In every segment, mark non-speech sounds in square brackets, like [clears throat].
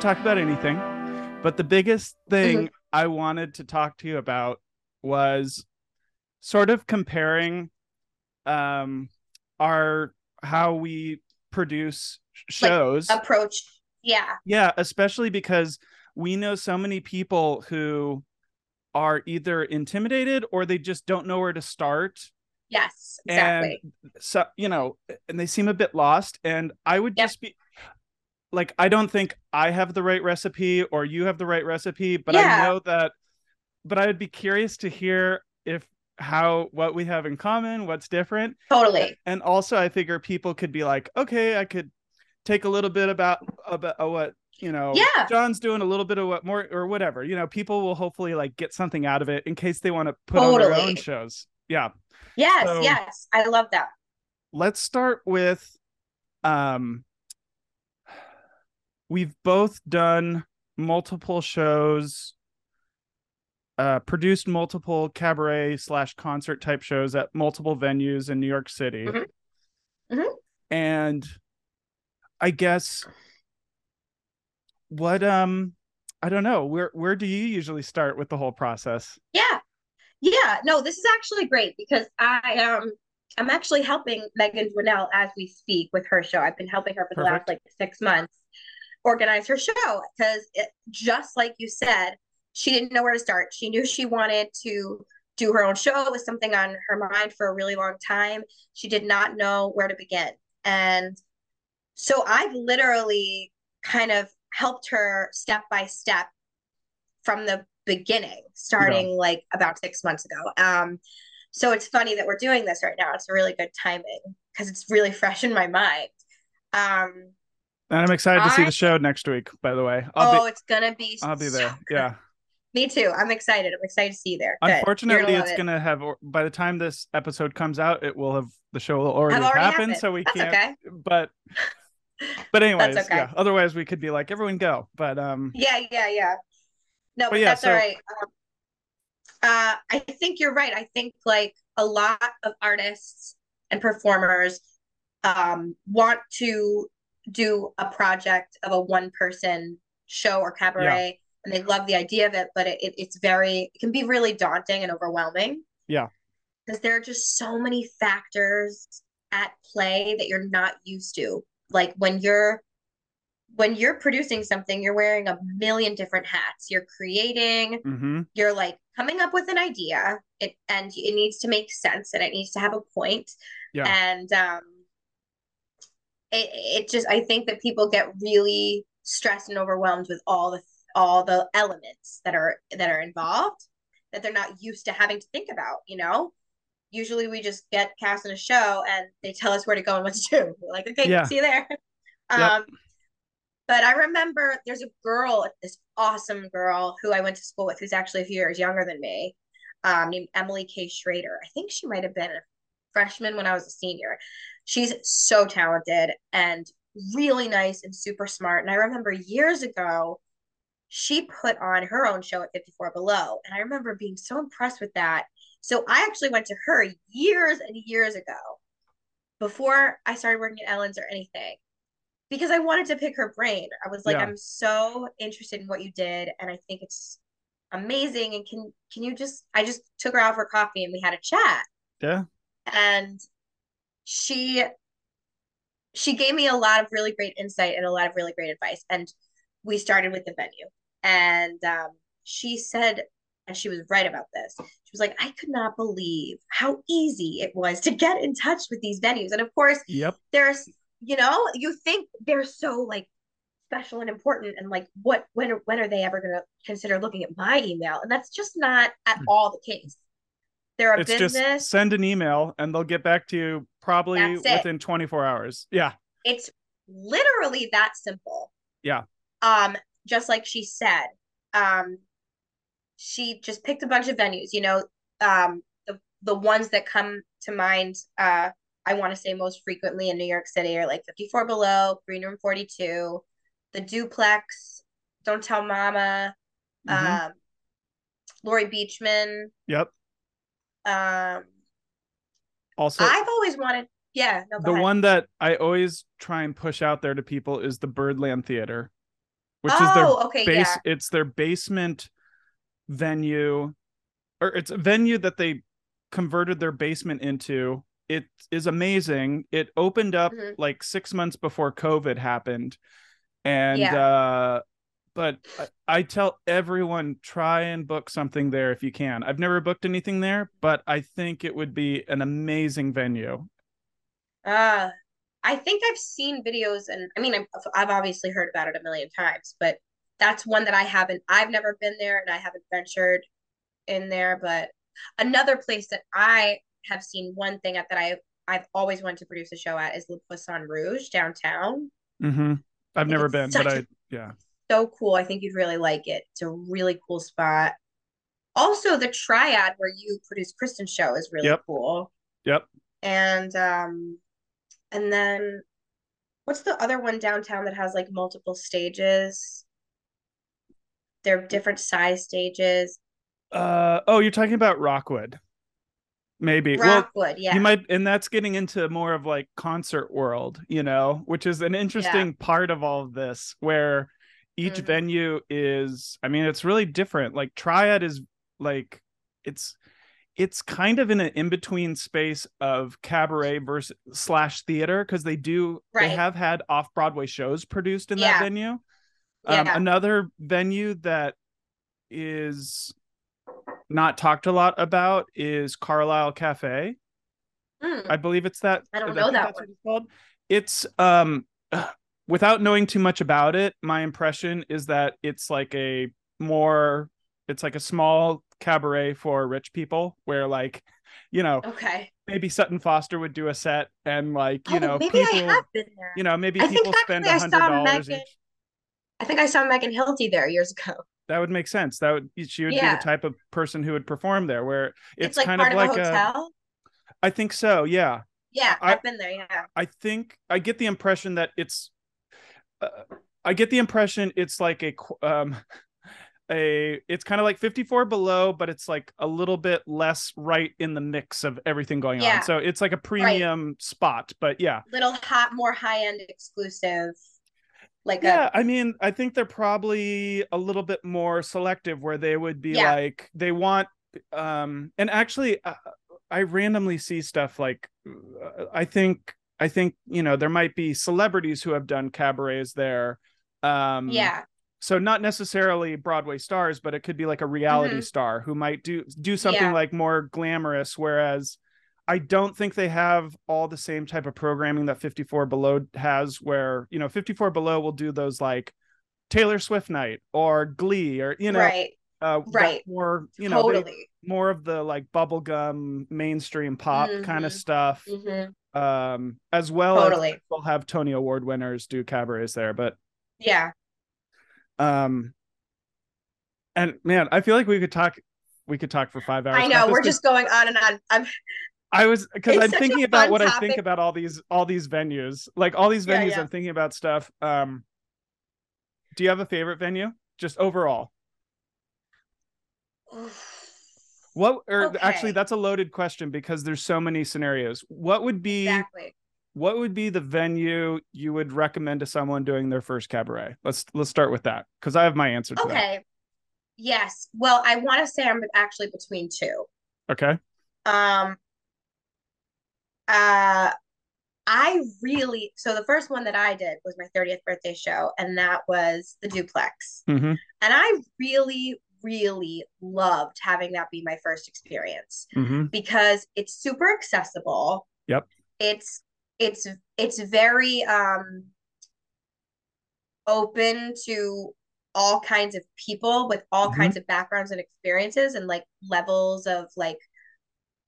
could talk about anything, but the biggest thing I wanted to talk to you about was sort of comparing um our how we produce shows. Approach. Yeah. yeah, especially because we know so many people who are either intimidated or they just don't know where to start Yes. Exactly. and so you know and they seem a bit lost and i would Yep. just be like i don't think i have the right recipe or you have the right recipe but i know that but i would be curious to hear if how what we have in common what's different totally. and also i figure people could be like okay i could take a little bit about about uh, what you know Yeah. john's doing a little bit of what more or whatever you know people will hopefully like get something out of it in case they want to put on their own shows yeah Yes. So- yes. I love that. let's start with um we've both done multiple shows uh produced multiple cabaret slash concert type shows at multiple venues in new york city Mhm. Mhm. and i guess what um i don't know where where do you usually start with the whole process Yeah. Yeah. No, this is actually great because I um I'm actually helping Megan Dwinell as we speak with her show. I've been helping her for the last like six months organize her show because just like you said, she didn't know where to start. She knew she wanted to do her own show. It was something on her mind for a really long time. She did not know where to begin. And so I've literally kind of helped her step by step from the beginning, starting like about six months ago. Um, so it's funny that we're doing this right now. It's a really good timing because it's really fresh in my mind. Um, and i'm excited to see the show next week by the way i'll oh, be it's gonna be i'll be there good. yeah Me too. I'm excited. I'm excited to see you there. Good. Unfortunately, gonna it's it. gonna have by the time this episode comes out, it will have the show will already, already happened, happened. so we That's can't. okay. But [laughs] but anyways, okay. yeah. Otherwise, we could be like everyone go. But um, Yeah, yeah, yeah. No, But but yeah, that's so- all right. Um, uh, I think you're right. I think like a lot of artists and performers um, want to do a project of a one person show or cabaret, and they love the idea of it, but it, it it's very it can be really daunting and overwhelming. Yeah. because there are just so many factors at play that you're not used to. Like when you're when you're producing something, you're wearing a million different hats. You're creating, mhm. you're like coming up with an idea, it and it needs to make sense and it needs to have a point. Yeah. And um it it just I think that people get really stressed and overwhelmed with all the all the elements that are that are involved that they're not used to having to think about, you know? Usually we just get cast in a show and they tell us where to go and what to do. [laughs] We're like, okay, Yeah. see you there. Yep. Um but I remember there's a girl, this awesome girl who I went to school with, who's actually a few years younger than me, um, named Emily K. Schrader. I think she might have been a freshman when I was a senior. She's so talented and really nice and super smart. And I remember years ago, she put on her own show at 54 Below. And I remember being so impressed with that. So I actually went to her years and years ago before I started working at Ellen's or anything because I wanted to pick her brain. I was like, Yeah. I'm so interested in what you did, and I think it's amazing. And can can you just? I just took her out for coffee and we had a chat, Yeah. and she she gave me a lot of really great insight and a lot of really great advice. And we started with the venue, and um, she said, and she was right about this. She was like, I could not believe how easy it was to get in touch with these venues, and of course Yep. there's you know you think they're so like special and important and like what when are, when are they ever going to consider looking at my email and that's just not at all the case they're a. It's business just send an email and they'll get back to you probably within 24 hours. Yeah. it's literally that simple Yeah. um just like she said um she just picked a bunch of venues you know um the the ones that come to mind uh I want to say most frequently in New York City are like 54 Below, Green Room 42, the Duplex, Don't Tell Mama, Mhm. um Laurie Beechman. Yep. Um Also, I've always wanted yeah, no, the ahead. one that I always try and push out there to people is the Birdland Theater. which oh, is their okay, base yeah. it's their basement venue or it's a venue that they converted their basement into it is amazing it opened up Mhm. like six months before covid happened and Yeah. uh but I, I tell everyone try and book something there if you can i've never booked anything there but i think it would be an amazing venue Uh, I think I've seen videos, and I mean, I've, I've obviously heard about it a million times, but that's one that I haven't. I've never been there, and I haven't ventured in there. But another place that I have seen one thing at that I I've always wanted to produce a show at is Le Poisson Rouge downtown. Mm-hmm. i've never It's been but i a- yeah So cool! I think you'd really like it. It's a really cool spot. Also, the Triad where you produce Kristen's show is really Yep. cool. yep and um and then what's the other one downtown that has like multiple stages they're different size stages uh oh you're talking about rockwood maybe well rockwood yeah you might and that's getting into more of like concert world you know which is an interesting part of all of this where each Mhm. venue is i mean it's really different like triad is like it's it's kind of in an in-between space of cabaret versus slash theater because they do they have had off-broadway shows produced in Yeah. that venue um, Yeah. another venue that is not talked a lot about is carlyle cafe Hmm. I believe it's that. I don't know that that's one. what it's called. It's um, without knowing too much about it, my impression is that it's like a more, it's like a small cabaret for rich people, where like, you know, okay maybe Sutton Foster would do a set, and like, you oh know, maybe people, i have been there you know, maybe I people spend a hundred dollars each. i think i saw megan hilty there years ago That would make sense. That would she would be the type of person who would perform there, where it's, it's, like kind part of like a a. hotel I think so. Yeah. yeah I- i've been there yeah I think I get the impression that it's uh, I get the impression it's like a um a it's kind of like 54 below but it's like a little bit less right in the mix of everything going Yeah. on. So it's like a premium spot, but yeah. little hot more high-end exclusive like Yeah, a I mean, I think they're probably a little bit more selective where they would be Yeah. like they want um and actually uh, I randomly see stuff like uh, I think I think, you know, there might be celebrities who have done cabarets there. Um yeah so not necessarily Broadway stars, but it could be like a reality Mhm. star who might do do something Yeah. like more glamorous whereas I don't think they have all the same type of programming that 54 Below has where, you know, 54 Below will do those like Taylor Swift night or Glee or you know, right uh right. more, you know, they- more of the like bubblegum mainstream pop kind of Mhm. stuff. Mhm. Um as well Totally. as we'll have Tony Award winners do cabarets there, but yeah um and man i feel like we could talk we could talk for five hours I know we're just going on and on. I'm i was because i'm thinking about what i think about all these all these venues like all these Yeah, venues yeah. i'm thinking about stuff um do you have a favorite venue just overall what or actually that's a loaded question because there's so many scenarios what would be exactly. what would be the venue you would recommend to someone doing their first cabaret let's let's start with that because i have my answer to Okay. Yes. Well, I want to say I'm actually between two. okay Um uh I really so the first one that I did was my 30th birthday show and that was the duplex. hmm And I really really loved having that be my first experience. hmm because it's super accessible. Yep. It's it's it's very um open to all kinds of people with all Mhm. kinds of backgrounds and experiences and like levels of like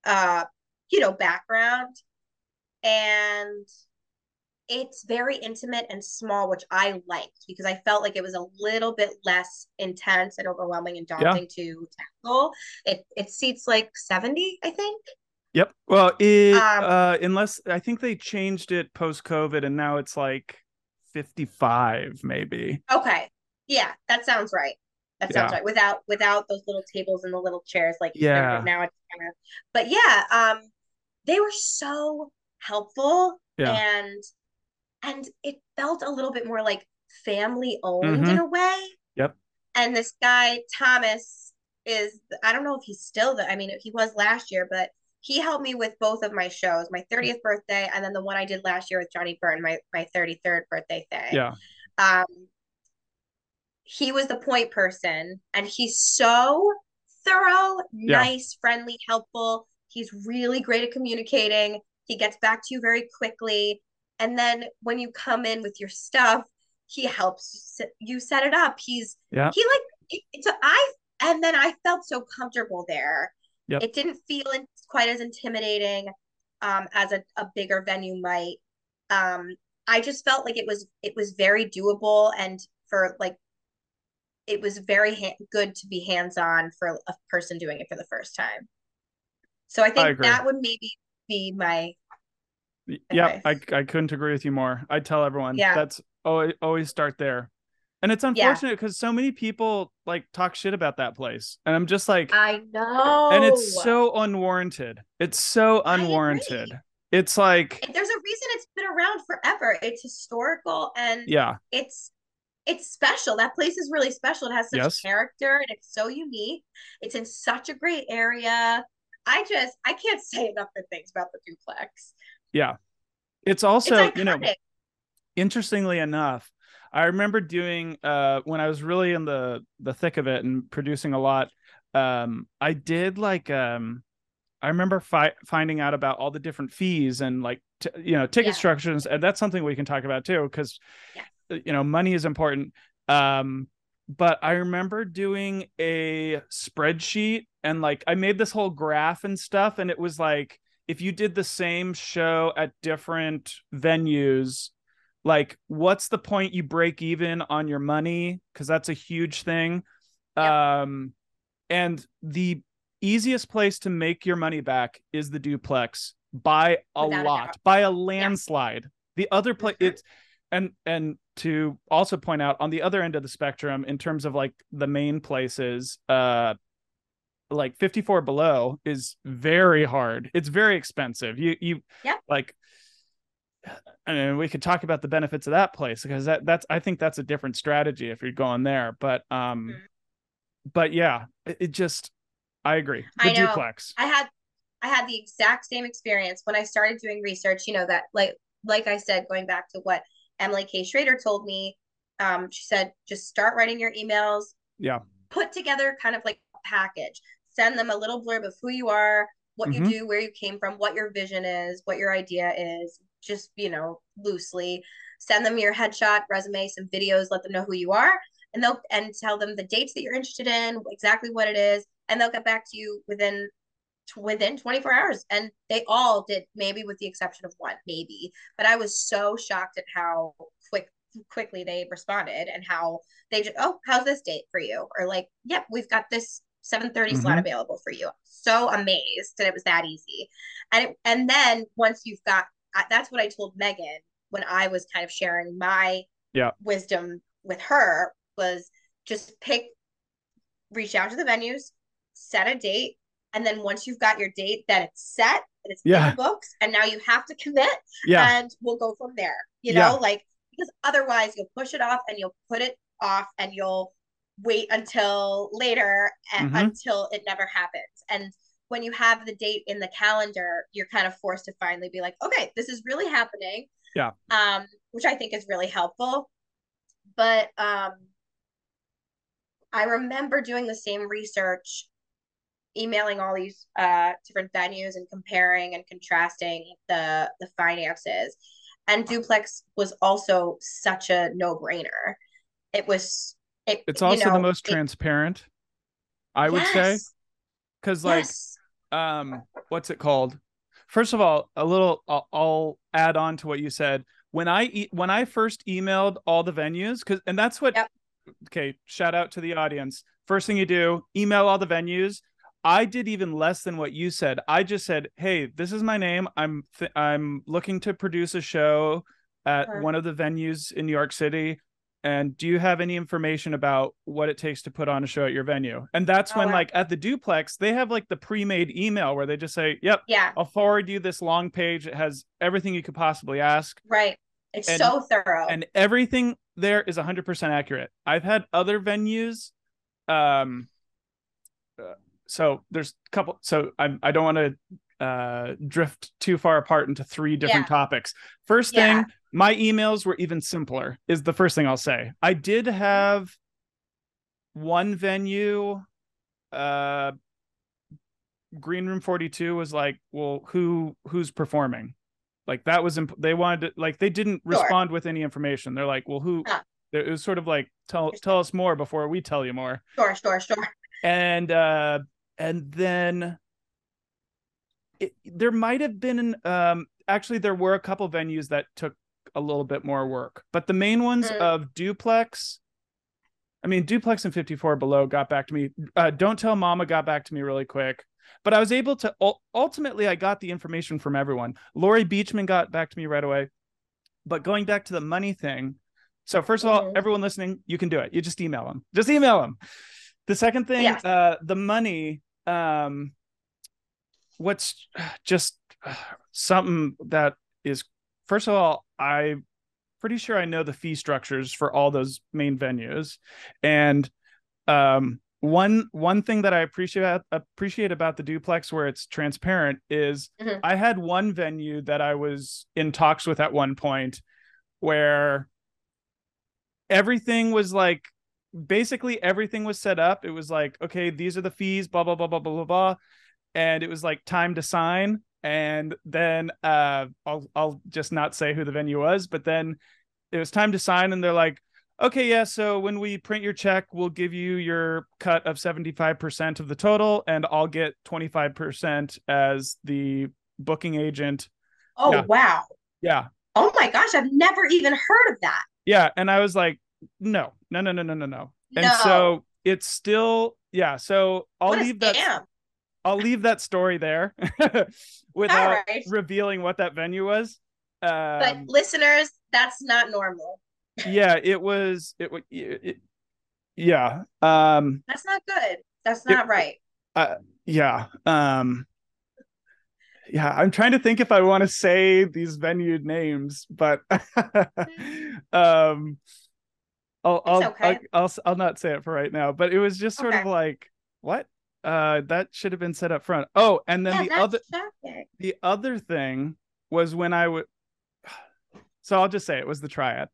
uh you know background and it's very intimate and small which i liked because i felt like it was a little bit less intense and overwhelming and daunting to tackle it it seats like 70 i think Yep. Well, it Um, uh unless I think they changed it post COVID and now it's like 55 maybe. okay yeah that sounds right that sounds Yeah. right without without those little tables and the little chairs like Yeah. now it's kind of but yeah um they were so helpful Yeah. and and it felt a little bit more like family owned in Mhm. a way. Yep. And this guy, Thomas, is I don't know if he's still the I mean he was last year, but he helped me with both of my shows, my 30th birthday and then the one I did last year with Johnny Byrne, my my 33rd birthday thing. Yeah. Um he was the point person and he's so thorough, Yeah. nice, friendly, helpful. He's really great at communicating. He gets back to you very quickly. And then when you come in with your stuff, he helps you set it up. He's Yeah. he like it- a, I and then I felt so comfortable there. Yep. It didn't feel in, quite as intimidating um, as a, a bigger venue might. Um, I just felt like it was it was very doable and for like it was very ha- good to be hands on for a person doing it for the first time. So I think agree. that would maybe be my Yeah, I I couldn't agree with you more. I tell everyone Yeah. that's always always start there. And it's unfortunate because so many people like talk shit about that place. And I'm just like I know. and it's so unwarranted. It's so unwarranted. It's like there's a reason it's been around forever. It's historical and yeah, it's it's special. That place is really special. It has such Yes. character and it's so unique. It's in such a great area. I just I can't [laughs] say enough good things about the duplex. Yeah. It's also, it's you know, interestingly enough i remember doing uh when i was really in the the thick of it and producing a lot um i did like um i remember fi- finding out about all the different fees and like t- you know ticket Yeah. structures and that's something we can talk about too because Yeah. you know money is important um but i remember doing a spreadsheet and like i made this whole graph and stuff and it was like if you did the same show at different venues like what's the point you break even on your money because that's a huge thing Yep. um and the easiest place to make your money back is the duplex by a Without lot doubt. by a landslide the other place Mhm. it's and and to also point out on the other end of the spectrum in terms of like the main places uh like 54 below is very hard it's very expensive you you Yep. like I mean, we could talk about the benefits of that place because that that's I think that's a different strategy if you're going there. But um, Mhm. but yeah, it, it just I agree. The I know. duplex. I had I had the exact same experience when I started doing research, you know, that like like I said, going back to what Emily K. Schrader told me, um, she said just start writing your emails, Yeah. put together kind of like package, send them a little blurb of who you are, what Mhm. you do, where you came from, what your vision is, what your idea is, just you know, loosely. Send them your headshot, resume, some videos, let them know who you are, and they'll and tell them the dates that you're interested in, exactly what it is, and they'll get back to you within within 24 hours and they all did maybe with the exception of one maybe but i was so shocked at how quick quickly they responded and how they just oh how's this date for you or like yep we've got this 7:30 slot Mhm. available for you so amazed that it was that easy and it, and then once you've got that's what i told megan when i was kind of sharing my Yeah. wisdom with her was just pick reach out to the venues set a date and then once you've got your date then it's set and it's in Yeah. the books and now you have to commit Yeah. and we'll go from there you Yeah. know like because otherwise you'll push it off and you'll put it off and you'll wait until later and, Mhm. until it never happens. And when you have the date in the calendar you're kind of forced to finally be like okay this is really happening. Yeah. um which i think is really helpful. But um i remember doing the same research emailing all these uh different venues and comparing and contrasting the the finances. And duplex was also such a no-brainer. It was it, It's also the most it- transparent. I would say because like yes. um what's it called first of all a little I'll, I'll add on to what you said when i e- when i first emailed all the venues because and that's what Yep. okay shout out to the audience first thing you do email all the venues i did even less than what you said i just said hey this is my name i'm th- i'm looking to produce a show at Uh-huh. one of the venues in new york city and do you have any information about what it takes to put on a show at your venue and that's Oh, when wow. like at the duplex they have like the pre-made email where they just say yep yeah i'll forward you this long page it has everything you could possibly ask right it's And- so thorough and everything there is 100% accurate. I've had other venues um uh, so there's a couple so I'm I don't want to uh drift too far apart into three different Yeah. topics. First Yeah. thing, my emails were even simpler is the first thing I'll say. I did have one venue uh Green Room 42 was like, "Well, who who's performing?" Like that was imp- they wanted to, like they didn't Sure. respond with any information. They're like, "Well, who?" Huh. It was sort of like, "Tell tell us more before we tell you more." Sure, sure, sure. and uh and then it, there might have been um actually there were a couple venues that took a little bit more work. But the main ones Mm. of duplex i mean duplex and 54 below got back to me. Uh don't tell mama got back to me really quick. But i was able to ultimately i got the information from everyone. Laurie beechman got back to me right away. But going back to the money thing so first of all Mhm. everyone listening you can do it. You just email them just email them the second thing Yes. uh the money um what's [sighs] just uh, something that is first of all i'm pretty sure i know the fee structures for all those main venues. And um one one thing that i appreciate appreciate about the duplex where it's transparent is Mhm. i had one venue that i was in talks with at one point where everything was like basically everything was set up. It was like okay these are the fees blah blah blah blah blah blah blah. And it was like time to sign and then uh I'll I'll just not say who the venue was but then it was time to sign and they're like okay yeah so when we print your check we'll give you your cut of 75% of the total and I'll get 25% as the booking agent Oh Yeah. wow. yeah Oh my gosh, I've never even heard of that. yeah and I was like no no no no no no no and so it's still yeah so I'll leave that scam. I'll leave that story there [laughs] without right. revealing what that venue was. But Um, listeners, that's not normal. yeah, it was. It, it, it yeah. Um, That's not good. That's It- not right. yeah. Um, yeah. I'm trying to think if I want to say these venue names, but [laughs] um, I'll I'll, okay. I'll I'll I'll not say it for right now. But it was just sort of like what. Uh, that should have been said up front. Oh, and then yeah, the other shocking. the other thing was when I would. [sighs] So I'll just say it was the triad.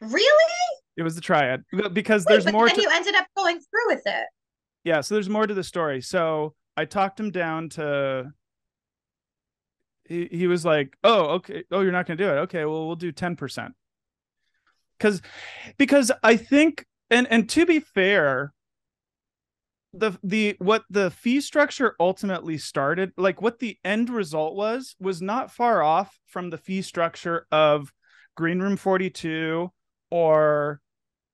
Really? It was the triad because Wait, there's more. then To, you ended up going through with it. yeah, so there's more to the story. So I talked him down to. He he was like, "Oh, okay. Oh, you're not going to do it. Okay, well, we'll do ten percent." Because, because I think, and and to be fair, the the what the fee structure ultimately started like what the end result was was not far off from the fee structure of green room 42 or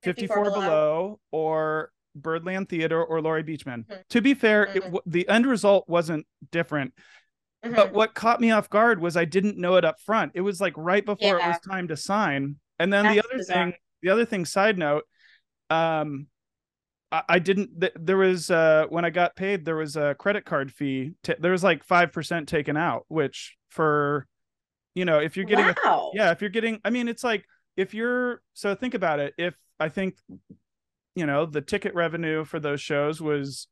54, 54 below. Below. or birdland theater or laurie beechman Mhm. to be fair it Mhm. w- the end result wasn't different Mhm. but what caught me off guard was i didn't know it up front it was like right before it was time to sign and then the other bizarre. thing the other thing side note um I, I didn't th- there was uh when i got paid there was a credit card fee t- there was like 5% taken out which for you know if you're getting a, yeah if you're getting i mean it's like if you're so think about it. If i think you know the ticket revenue for those shows was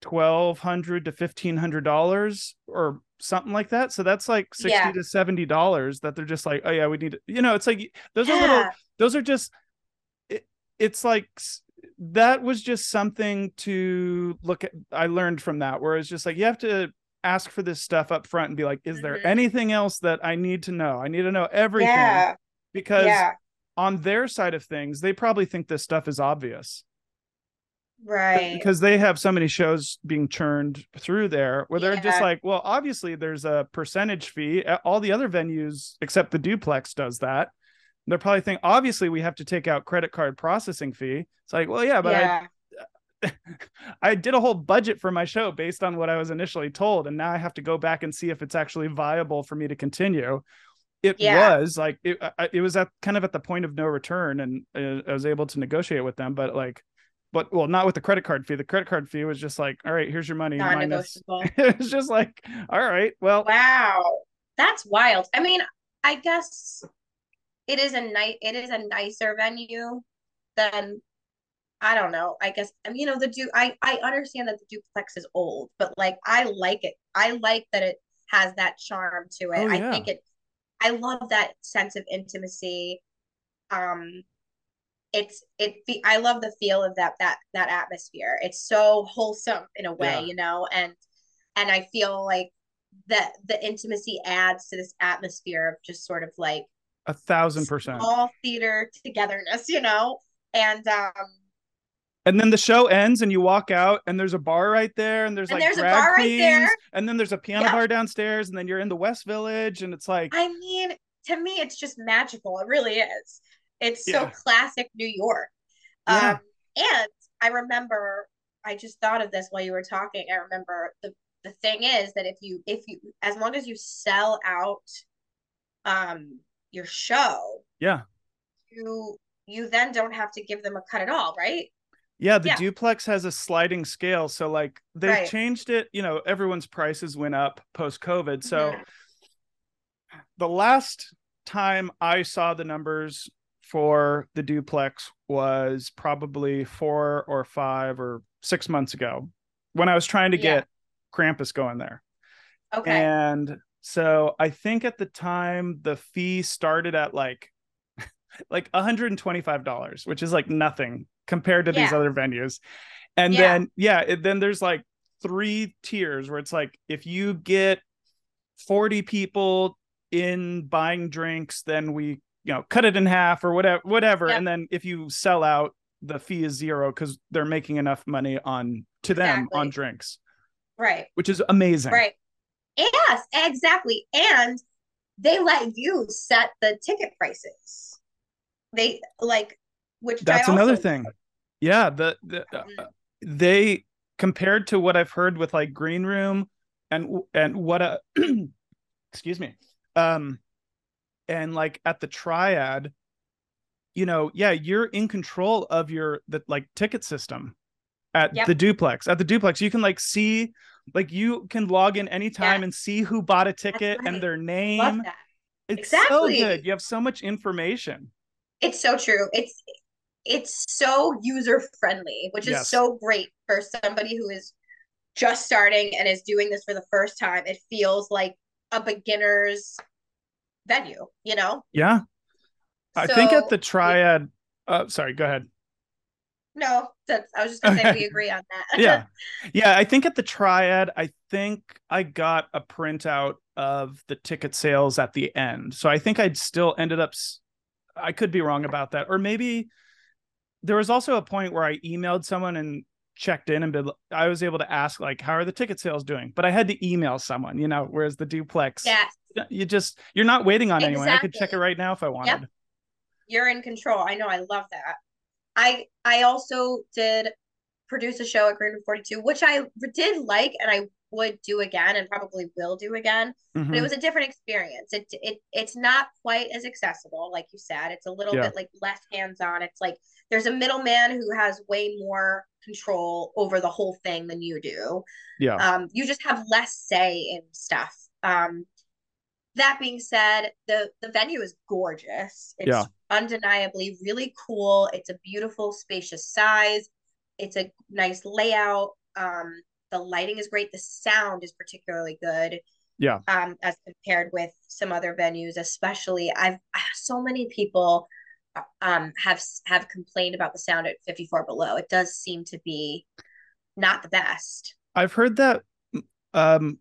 twelve hundred to fifteen hundred dollars or something like that. So that's like 60 Yeah. to 70 dollars that they're just like oh yeah we need to, you know it's like those are little those are just it, it's like that was just something to look at i learned from that where it's just like you have to ask for this stuff up front and be like is there Mhm. anything else that i need to know i need to know everything Yeah. because Yeah. on their side of things they probably think this stuff is obvious Right. because they have so many shows being churned through there where they're just like well obviously there's a percentage fee all the other venues except the duplex does that they're probably thinking, obviously we have to take out credit card processing fee it's like well yeah but yeah. I, [laughs] I did a whole budget for my show based on what i was initially told and now i have to go back and see if it's actually viable for me to continue it Yeah. was like it, I- it was at kind of at the point of no return and i was able to negotiate with them but like but well not with the credit card fee the credit card fee was just like all right here's your money minus [laughs] it was just like all right well Wow. That's wild. I mean, I guess it is a nice it is a nicer venue than I don't know. I guess I mean, you know the du I I understand that the duplex is old, but like I like it. I like that it has that charm to it. Oh, I think it I love that sense of intimacy. Um it's it I love the feel of that that that atmosphere. It's so wholesome in a way, Yeah. you know, and and I feel like that the intimacy adds to this atmosphere of just sort of like A thousand percent. all theater togetherness, you know? And um And then the show ends and you walk out and there's a bar right there and there's And like there's a drag bar right queens there. and then there's a piano Yeah. bar downstairs and then you're in the West Village and it's like I mean, to me it's just magical. It really is. It's so Yeah. classic New York. Yeah. Um and I remember I just thought of this while you were talking. I remember the the thing is that if you if you as long as you sell out um your show, yeah. you you then don't have to give them a cut at all, right? Yeah, the Yeah. duplex has a sliding scale. So like they Right. changed it, you know, everyone's prices went up post COVID. So Mhm. the last time I saw the numbers for the duplex was probably four or five or six months ago when I was trying to Yeah. get Krampus going there. Okay. And so I think at the time the fee started at like [laughs] like $125, which is like nothing compared to these other venues. And Yeah. then yeah, it, then there's like three tiers where it's like if you get 40 people in buying drinks, then we, you know, cut it in half or whatever whatever. Yep. And then if you sell out, the fee is zero because they're making enough money on to them on drinks, right. which is amazing. Right. Yes, exactly. And they let you set the ticket prices. They like, which I That's another thing. Yeah, the, the uh, Mhm. they compared to what I've heard with like Green Room and and what a [clears throat] excuse me. Um and like at the Triad, you know, yeah, you're in control of your the like ticket system at Yep. the duplex. At the duplex, you can like see like you can log in anytime Yeah. and see who bought a ticket right. and their Love name. that. It's so Exactly. good. You have so much information. It's so true. It's it's so user friendly, which is Yes. so great for somebody who is just starting and is doing this for the first time. It feels like a beginner's venue, you know? Yeah. I think at the Triad uh sorry, go ahead. No, that's I was just gonna say we agree on that. yeah. [laughs] Yeah i think at the triad i think i got a printout of the ticket sales at the end. So i think i'd still ended up I could be wrong about that. Or maybe there was also a point where i emailed someone and checked in and been, i was able to ask like how are the ticket sales doing? But i had to email someone you know whereas the duplex? Yes. you just you're not waiting on anyone. I could check it right now if i wanted. You're in control. I know. I love that. I I also did produce a show at Green Room 42, which I did like and I would do again and probably will do again. Mhm. But it was a different experience. It it it's not quite as accessible, like you said. It's a little Yeah. bit like less hands-on. It's like there's a middleman who has way more control over the whole thing than you do. yeah Um, you just have less say in stuff. Um, that being said, the the venue is gorgeous. It's Yeah. undeniably really cool. It's a beautiful, spacious size. It's a nice layout. Um, the lighting is great. The sound is particularly good. Yeah. Um, as compared with some other venues, especially I've so many people um have have complained about the sound at 54 below. It does seem to be not the best. I've heard that um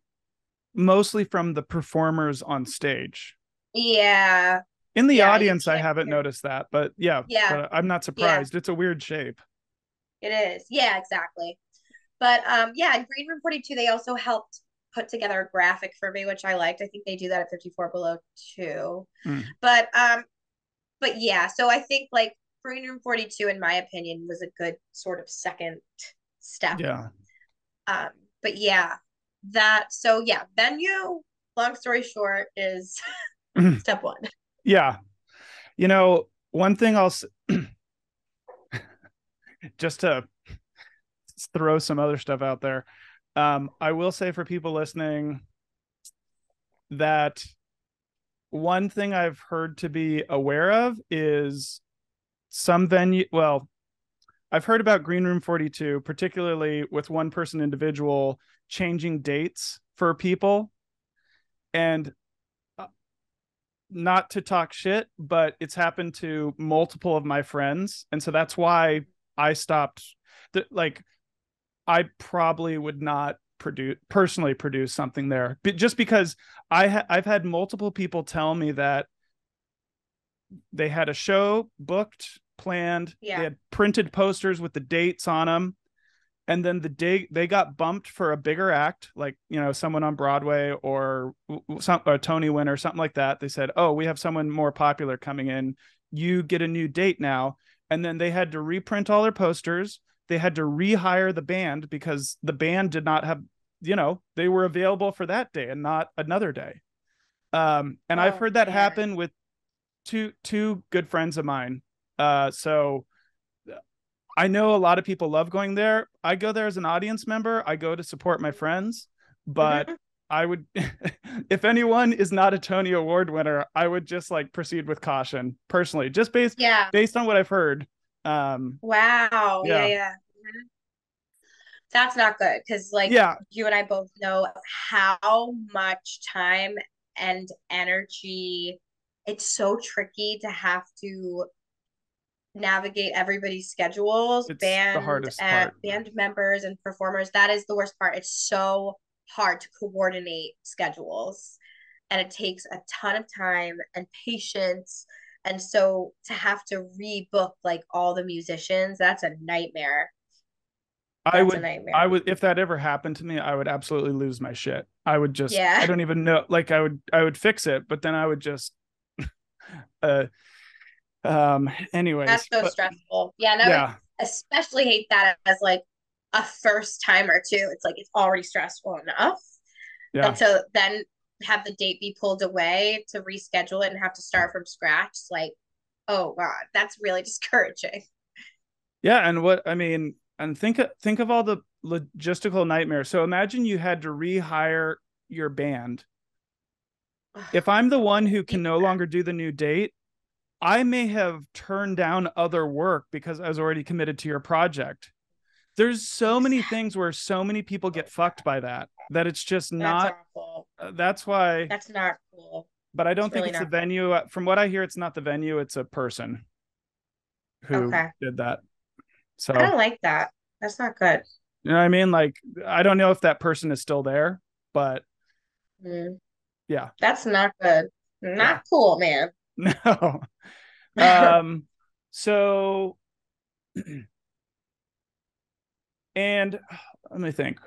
mostly from the performers on stage. Yeah. In the Yeah, audience, I haven't noticed that, but yeah, Yeah. but I'm not surprised. It's a weird shape. It is. Yeah, exactly. But um yeah, in Green Room 42 they also helped put together a graphic for me which I liked. I think they do that at 54 below too. Mm. But um but yeah, so I think like Green Room 42 in my opinion was a good sort of second step. Yeah. Um but yeah, that so yeah, venue long story short is Mhm. step 1. Yeah. You know, one thing I'll [clears throat] just to throw some other stuff out there. Um, I will say for people listening that one thing I've heard to be aware of is some venue. Well, I've heard about Green Room 42, particularly with one person individual changing dates for people. And uh, not to talk shit, but it's happened to multiple of my friends. And so that's why I stopped. Like, I probably would not produce personally produce something there but just because i ha- i've had multiple people tell me that they had a show booked planned. Yeah. they had printed posters with the dates on them and then the day they got bumped for a bigger act like you know someone on broadway or some a tony winner something like that. They said oh we have someone more popular coming in. You get a new date now. And then they had to reprint all their posters. They had to rehire the band because the band did not have you know they were available for that day and not another day. Um and i've Oh, heard that man. happen with two two good friends of mine uh so i know a lot of people love going there i go there as an audience member i go to support my friends but Mhm. i would [laughs] if anyone is not a tony award winner i would just like proceed with caution personally just based yeah. based on what i've heard um Wow. Yeah, Yeah. yeah. Mhm. That's not good because, like, yeah you and I both know how much time and energy it's so tricky to have to navigate everybody's schedules, It's band hardest and part. band members and performers. That is the worst part. It's so hard to coordinate schedules and it takes a ton of time and patience. And so to have to rebook like all the musicians, that's a nightmare. i That's a would. I would if that ever happened to me, I would absolutely lose my shit. I would just Yeah. I don't even know like I would I would fix it, but then I would just [laughs] uh um anyways. That's so but- stressful. Yeah, no, yeah. especially hate that as like a first timer too. It's like it's already stressful enough. Yeah. And so then have the date be pulled away to reschedule it and have to start from scratch. It's like, oh God, that's really [laughs] discouraging. Yeah, and what I mean, and think of think of all the logistical nightmares. So imagine you had to rehire your band. If I'm the one who can no longer do the new date, I may have turned down other work because I was already committed to your project. There's so many things where so many people get fucked by that that it's just That's not awful. uh, that's why That's not cool. but I don't it's think really it's the venue Uh, from what I hear it's not the venue it's a person who Okay. did that. So I don't like that. That's not good. You know what I mean? Like, I don't know if that person is still there, but Mm. Yeah. That's not good. Not Yeah. cool, man. [laughs] no. um, so, [clears throat] and [sighs] let me think.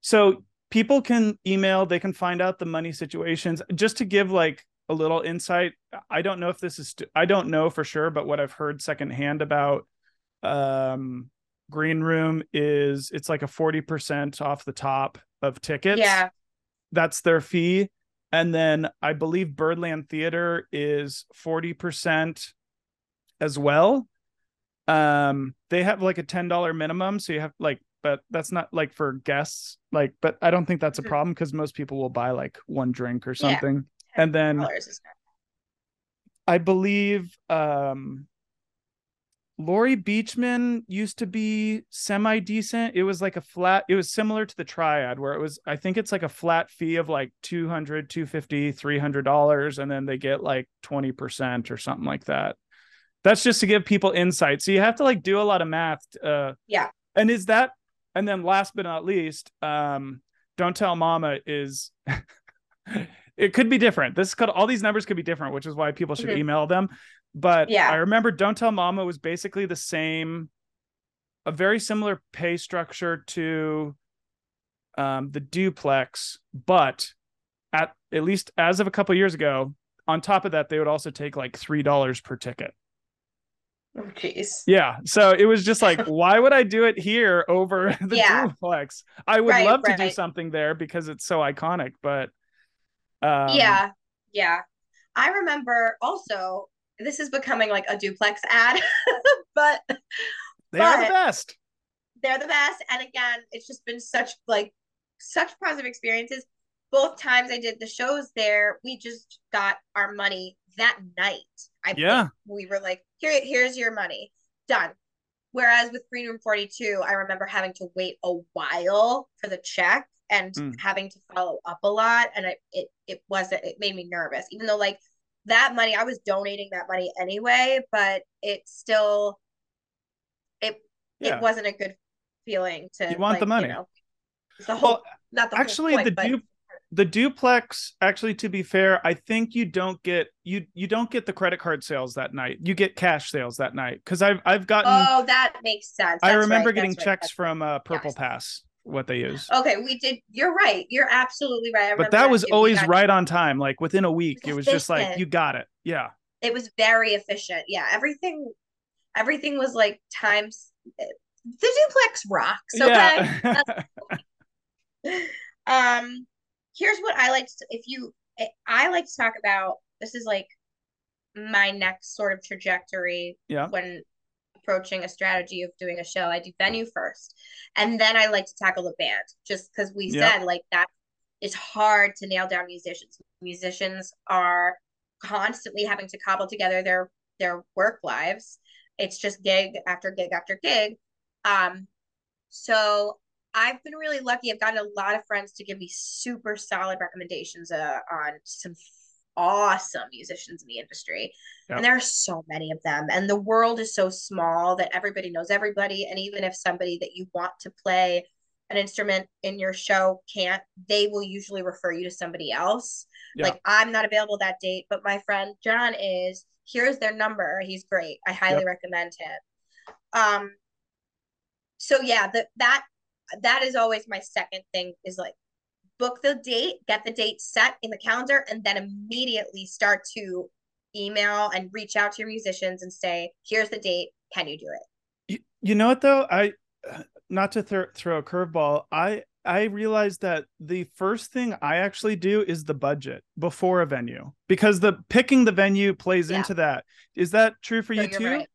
So, people can email, they can find out the money situations. Just to give like a little insight, I don't know if this is, I don't know for sure, but what I've heard secondhand about um green room is it's like a 40% off the top of tickets Yeah. that's their fee and then i believe birdland theater is 40% as well um they have like a $10 minimum so you have like but that's not like for guests like but i don't think that's a Mhm. problem because most people will buy like one drink or Yeah. something And then- $10 is not- I believe um Laurie Beechman used to be semi decent. It was like a flat, it was similar to the triad where it was, I think it's like a flat fee of like 200, 250, 300 dollars. And then they get like 20% or something like that. That's just to give people insight. So you have to like do a lot of math. Uh, Yeah. And is that, and then last but not least, um, don't tell mama is [laughs] it could be different. This could all these numbers could be different, which is why people should Mhm. email them. But Yeah. I remember Don't Tell Mama was basically the same, a very similar pay structure to um, the duplex, but at at least as of a couple years ago, on top of that, they would also take like three dollars per ticket. Oh, jeez. Yeah. So it was just like, [laughs] why would I do it here over the Yeah. duplex? I would Right, love to do something there because it's so iconic, but um, yeah. Yeah. I remember also, this is becoming like a duplex ad, [laughs] but they are the best. they're the best. And again, it's just been such like such positive experiences. both times I did the shows there, we just got our money that night. I Yeah. think we were like, here, here's your money, done. Whereas with Green Room 42, I remember having to wait a while for the check and Mm. having to follow up a lot. And it it it wasn't it made me nervous, even though like that money, I was donating that money anyway, but it still it Yeah. it wasn't a good feeling to You want the like, money. know, the whole Well, not the whole actually, point, the but du- the duplex actually to be fair i think you don't get you you don't get the credit card sales that night you get cash sales that night because i've i've gotten oh, that makes sense. i remember right, getting right, checks from uh purple Yes. pass what they use Okay, we did. You're right. You're absolutely right. I but that was always right on time like within a week was it was just like you got it yeah It was very efficient. Yeah, everything, everything was like times. The duplex rocks. Okay. yeah [laughs] [laughs] um, here's what I like. To, if you, I like to talk about. This is like my next sort of trajectory. Yeah. When approaching a strategy of doing a show, I do venue first, and then I like to tackle the band, just because we Yep. said like that is hard to nail down musicians. Musicians are constantly having to cobble together their their work lives. It's just gig after gig after gig. Um, so I've been really lucky. I've gotten a lot of friends to give me super solid recommendations uh, on some awesome musicians in the industry. Yep. And there are so many of them. And the world is so small that everybody knows everybody. And even if somebody that you want to play an instrument in your show can't, they will usually refer you to somebody else. Yeah. Like, I'm not available that date, but my friend John is. Here's their number. He's great. I highly Yep. recommend him. Um, so yeah, that that that is always my second thing is like book the date, get the date set in the calendar, and then immediately start to email and reach out to your musicians and say, "Here's the date. Can you do it?" you, you know what though i not to throw throw a curveball i i realized that the first thing i actually do is the budget before a venue because the picking the venue plays Yeah. into that is that true for So you too right.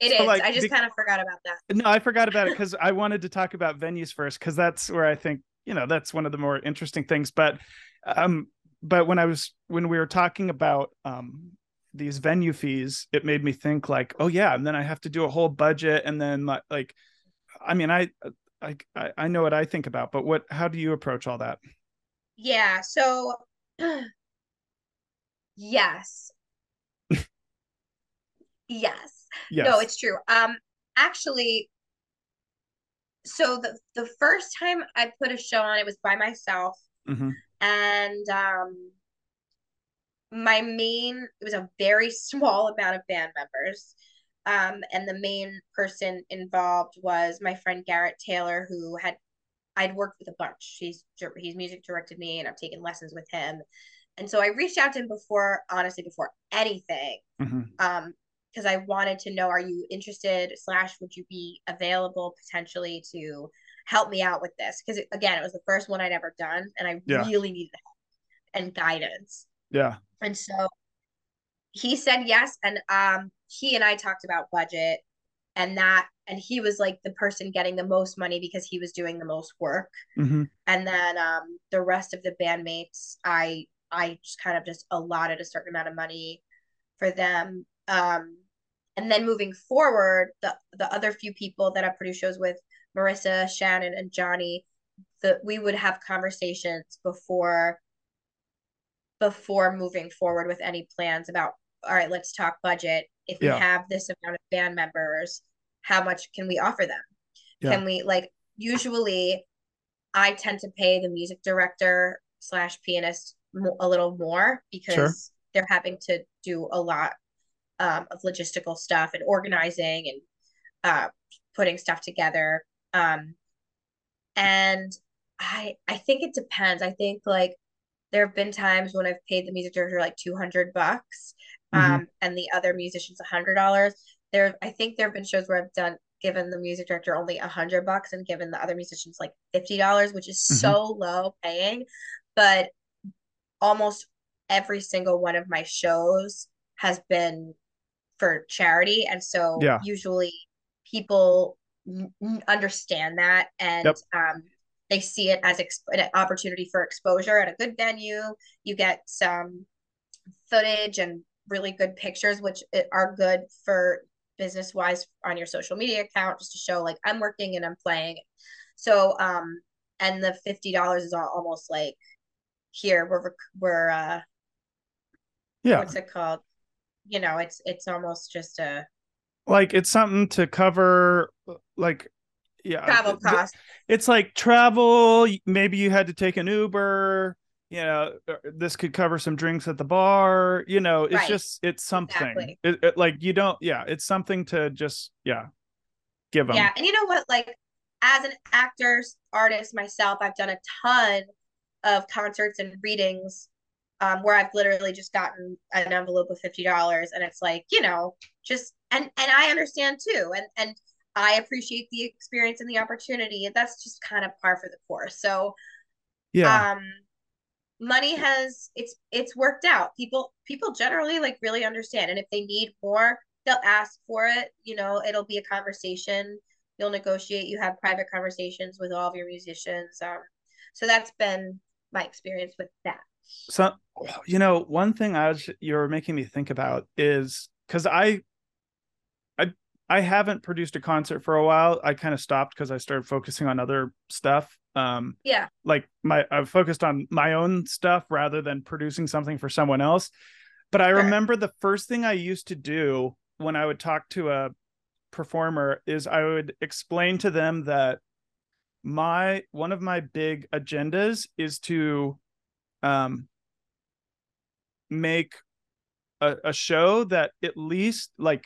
It is. So, like, I just the- kind of forgot about that. no i forgot about it because i wanted to talk about venues first because that's where i think you know that's one of the more interesting things but um but when i was when we were talking about um these venue fees it made me think like oh yeah and then i have to do a whole budget and then like, like i mean i I, I I know what I think about, but what? How do you approach all that? Yeah. So, [clears throat] yes. yes. [laughs] Yes. No, it's true. Um, actually, so the the first time I put a show on, it was by myself, Mhm. and um, my main it was a very [laughs] small amount of band members, um, and the main person involved was my friend Garrett Taylor, who had I'd worked with a bunch. He's he's music directed me, and I've taken lessons with him, and so I reached out to him before, honestly, before anything, Mhm. um, because I wanted to know, are you interested? Slash, would you be available potentially to help me out with this? Because again, it was the first one I'd ever done, and I Yeah. really needed help and guidance. Yeah. And so he said yes, and um, he and I talked about budget, and that, and he was like the person getting the most money because he was doing the most work hmm and then um the rest of the bandmates i i just kind of just allotted a certain amount of money for them um and then moving forward the the other few people that i produce shows with marissa shannon and johnny that we would have conversations before before moving forward with any plans about all right let's talk budget if we have this amount of band members how much can we offer them Yeah. can we like usually I tend to pay the music director slash pianist a little more because Sure. they're having to do a lot um, of logistical stuff and organizing and uh, putting stuff together. Um, and I I think it depends. I think like there have been times when I've paid the music director like two hundred bucks, um, and the other musicians a hundred dollars. There, I think there have been shows where I've done given the music director only a hundred bucks and given the other musicians like fifty dollars, which is Mhm. so low paying. But almost every single one of my shows has been for charity, and so Yeah. usually people n- understand that and Yep. um they see it as exp- an opportunity for exposure at a good venue. You get some footage and really good pictures, which are good for business wise on your social media account, just to show like I'm working and I'm playing. So, um, and the fifty dollars is almost like here we're we're uh, yeah, what's it called? You know, it's it's almost just a like it's something to cover like yeah travel costs. It's like travel. Maybe you had to take an Uber you know uh, this could cover some drinks at the bar you know it's right. just it's something exactly. it, it, like you don't yeah it's something to just yeah give them yeah and you know what like as an actor artist myself i've done a ton of concerts and readings um, where i've literally just gotten an envelope of $50 and it's like you know just and and i understand too and and i appreciate the experience and the opportunity that's just kind of par for the course. So yeah. um money has it's it's worked out. People people generally like really understand and if they need more they'll ask for it you know it'll be a conversation. You'll negotiate. You have private conversations with all of your musicians um so that's been my experience with that so you know one thing i was you're making me think about is because i i i haven't produced a concert for a while. I kind of stopped because i started focusing on other stuff. Um yeah. like my i've focused on my own stuff rather than producing something for someone else. But i sure. remember the first thing i used to do when i would talk to a performer is i would explain to them that my one of my big agendas is to um make a, a show that at least like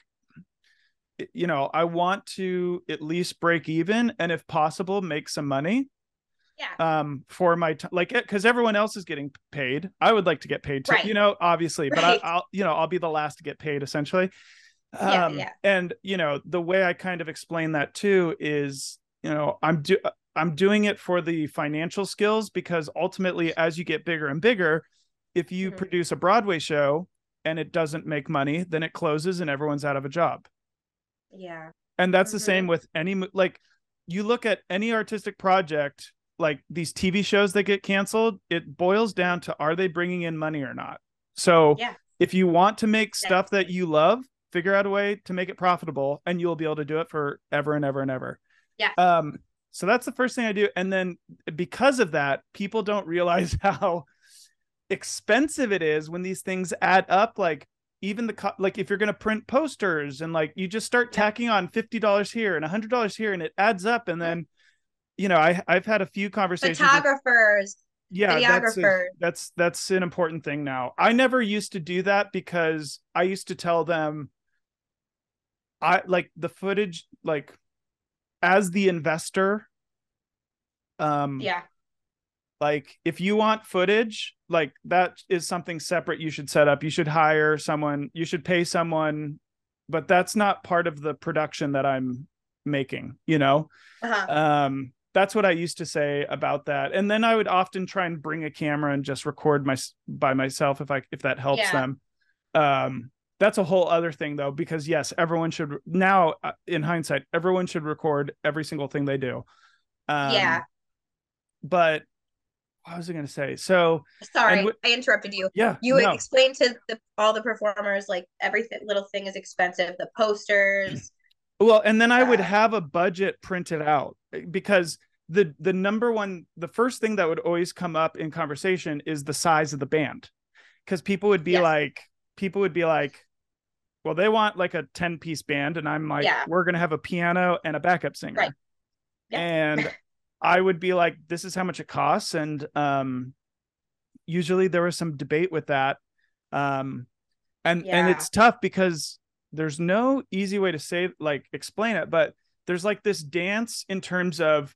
you know i want to at least break even and if possible make some money yeah. um for my time like because everyone else is getting paid i would like to get paid too right. you know obviously but right. I, will you know i'll be the last to get paid essentially yeah, um yeah. and you know the way i kind of explain that too is you know i'm do i'm doing it for the financial skills because ultimately as you get bigger and bigger if you mm-hmm. produce a broadway show and it doesn't make money then it closes and everyone's out of a job yeah and that's mm-hmm. the same with any like you look at any artistic project like these TV shows that get canceled, it boils down to are they bringing in money or not? So yeah. if you want to make stuff that you love, figure out a way to make it profitable and you'll be able to do it for ever and ever and ever. Yeah. Um so that's the first thing I do and then because of that, people don't realize [laughs] how expensive it is when these things add up like even the co- like if you're going to print posters and like you just start tacking on $50 here and $100 here and it adds up and then you know, I I've had a few conversations. Photographers. With, yeah, that's, a, that's that's an important thing now. I never used to do that because I used to tell them, I like the footage, like as the investor. Um. Yeah. Like if you want footage, like that is something separate you should set up. You should hire someone. You should pay someone, but that's not part of the production that I'm making. You know. Uh-huh. Um that's what I used to say about that. And then I would often try and bring a camera and just record my by myself if I if that helps yeah. them. Um, that's a whole other thing though, because yes, everyone should now uh, in hindsight, everyone should record every single thing they do. Um, yeah. But what was I going to say? So sorry, w- I interrupted you. Yeah, you no. explained to the, all the performers like every little thing is expensive. The posters, [clears throat] well, and then I would have a budget printed out because the the number one the first thing that would always come up in conversation is the size of the band. Cuz people would be yes. like people would be like well they want like a 10 piece band and I'm like yeah. we're going to have a piano and a backup singer. Right. Yeah. And [laughs] I would be like this is how much it costs and um usually there was some debate with that. Um and yeah. and it's tough because there's no easy way to say like explain it but there's like this dance in terms of